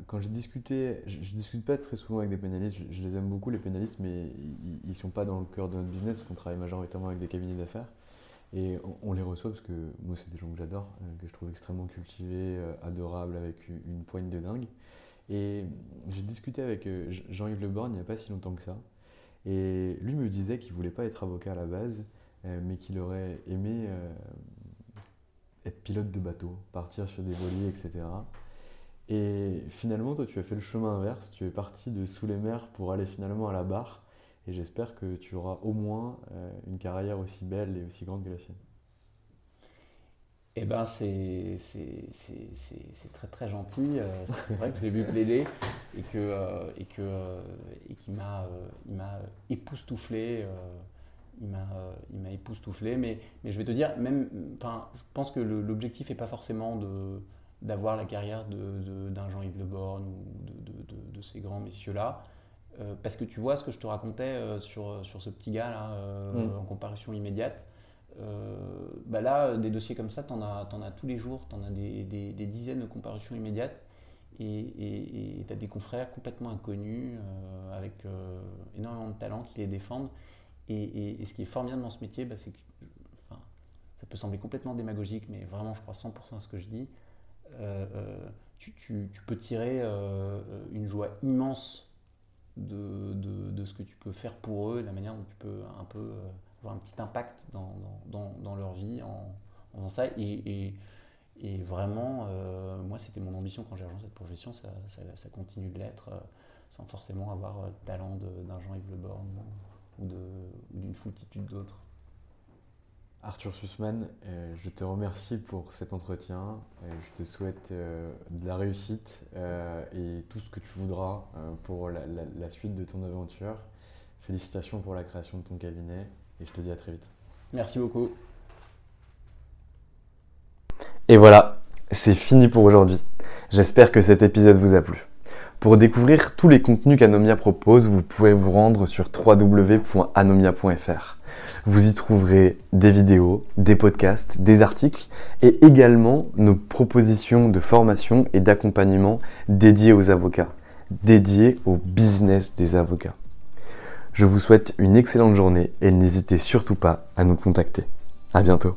quand j'ai discuté, je, ne discute pas très souvent avec des pénalistes, je, les aime beaucoup les pénalistes, mais ils ne sont pas dans le cœur de notre business, on travaille majoritairement avec des cabinets d'affaires. Et on, les reçoit parce que moi, c'est des gens que j'adore, euh, que je trouve extrêmement cultivés, euh, adorables, avec une, poigne de dingue. Et j'ai discuté avec euh, Jean-Yves Le Borgne il n'y a pas si longtemps que ça. Et lui me disait qu'il voulait pas être avocat à la base, mais qu'il aurait aimé être pilote de bateau, partir sur des voiliers, etc. Et finalement, toi, tu as fait le chemin inverse. Tu es parti de sous les mers pour aller finalement à la barre. Et j'espère que tu auras au moins euh, une carrière aussi belle et aussi grande que la sienne. Eh ben, c'est très très gentil. Euh, c'est vrai que je l'ai vu plaider et que euh, et que et qu'il m'a il m'a époustouflé. il m'a il m'a époustouflé. Mais mais je vais te dire même. Enfin, je pense que l'objectif n'est pas forcément de d'avoir la carrière d'un de, Jean-Yves Le Borgne ou de, de, ces grands messieurs là. Euh, parce que tu vois ce que je te racontais euh, sur, sur ce petit gars-là, euh, mm. en comparution immédiate. bah là, des dossiers comme ça, tu en, as, en as tous les jours, tu en as des, des, dizaines de comparutions immédiates. Et tu as des confrères complètement inconnus, avec énormément de talent qui les défendent. Et, ce qui est formidable dans ce métier, bah, c'est que enfin, ça peut sembler complètement démagogique, mais vraiment, je crois 100% à ce que je dis. Tu, tu, tu, peux tirer une joie immense de, de, ce que tu peux faire pour eux, la manière dont tu peux un peu euh, avoir un petit impact dans, dans, dans leur vie en, faisant ça. Et, et, vraiment, euh, moi, c'était mon ambition quand j'ai rejoint cette profession, ça, ça, continue de l'être, euh, sans forcément avoir le talent d'un Jean-Yves Le Borgne ou d'une foultitude d'autres. Arthur Sussman, euh, je te remercie pour cet entretien. je te souhaite de la réussite et tout ce que tu voudras pour la, suite de ton aventure. Félicitations pour la création de ton cabinet et je te dis à très vite. Merci beaucoup. Et voilà, c'est fini pour aujourd'hui. J'espère que cet épisode vous a plu. Pour découvrir tous les contenus qu'Anomia propose, vous pouvez vous rendre sur www.anomia.fr. Vous y trouverez des vidéos, des podcasts, des articles et également nos propositions de formation et d'accompagnement dédiées aux avocats, dédiées au business des avocats. Je vous souhaite une excellente journée et n'hésitez surtout pas à nous contacter. À bientôt.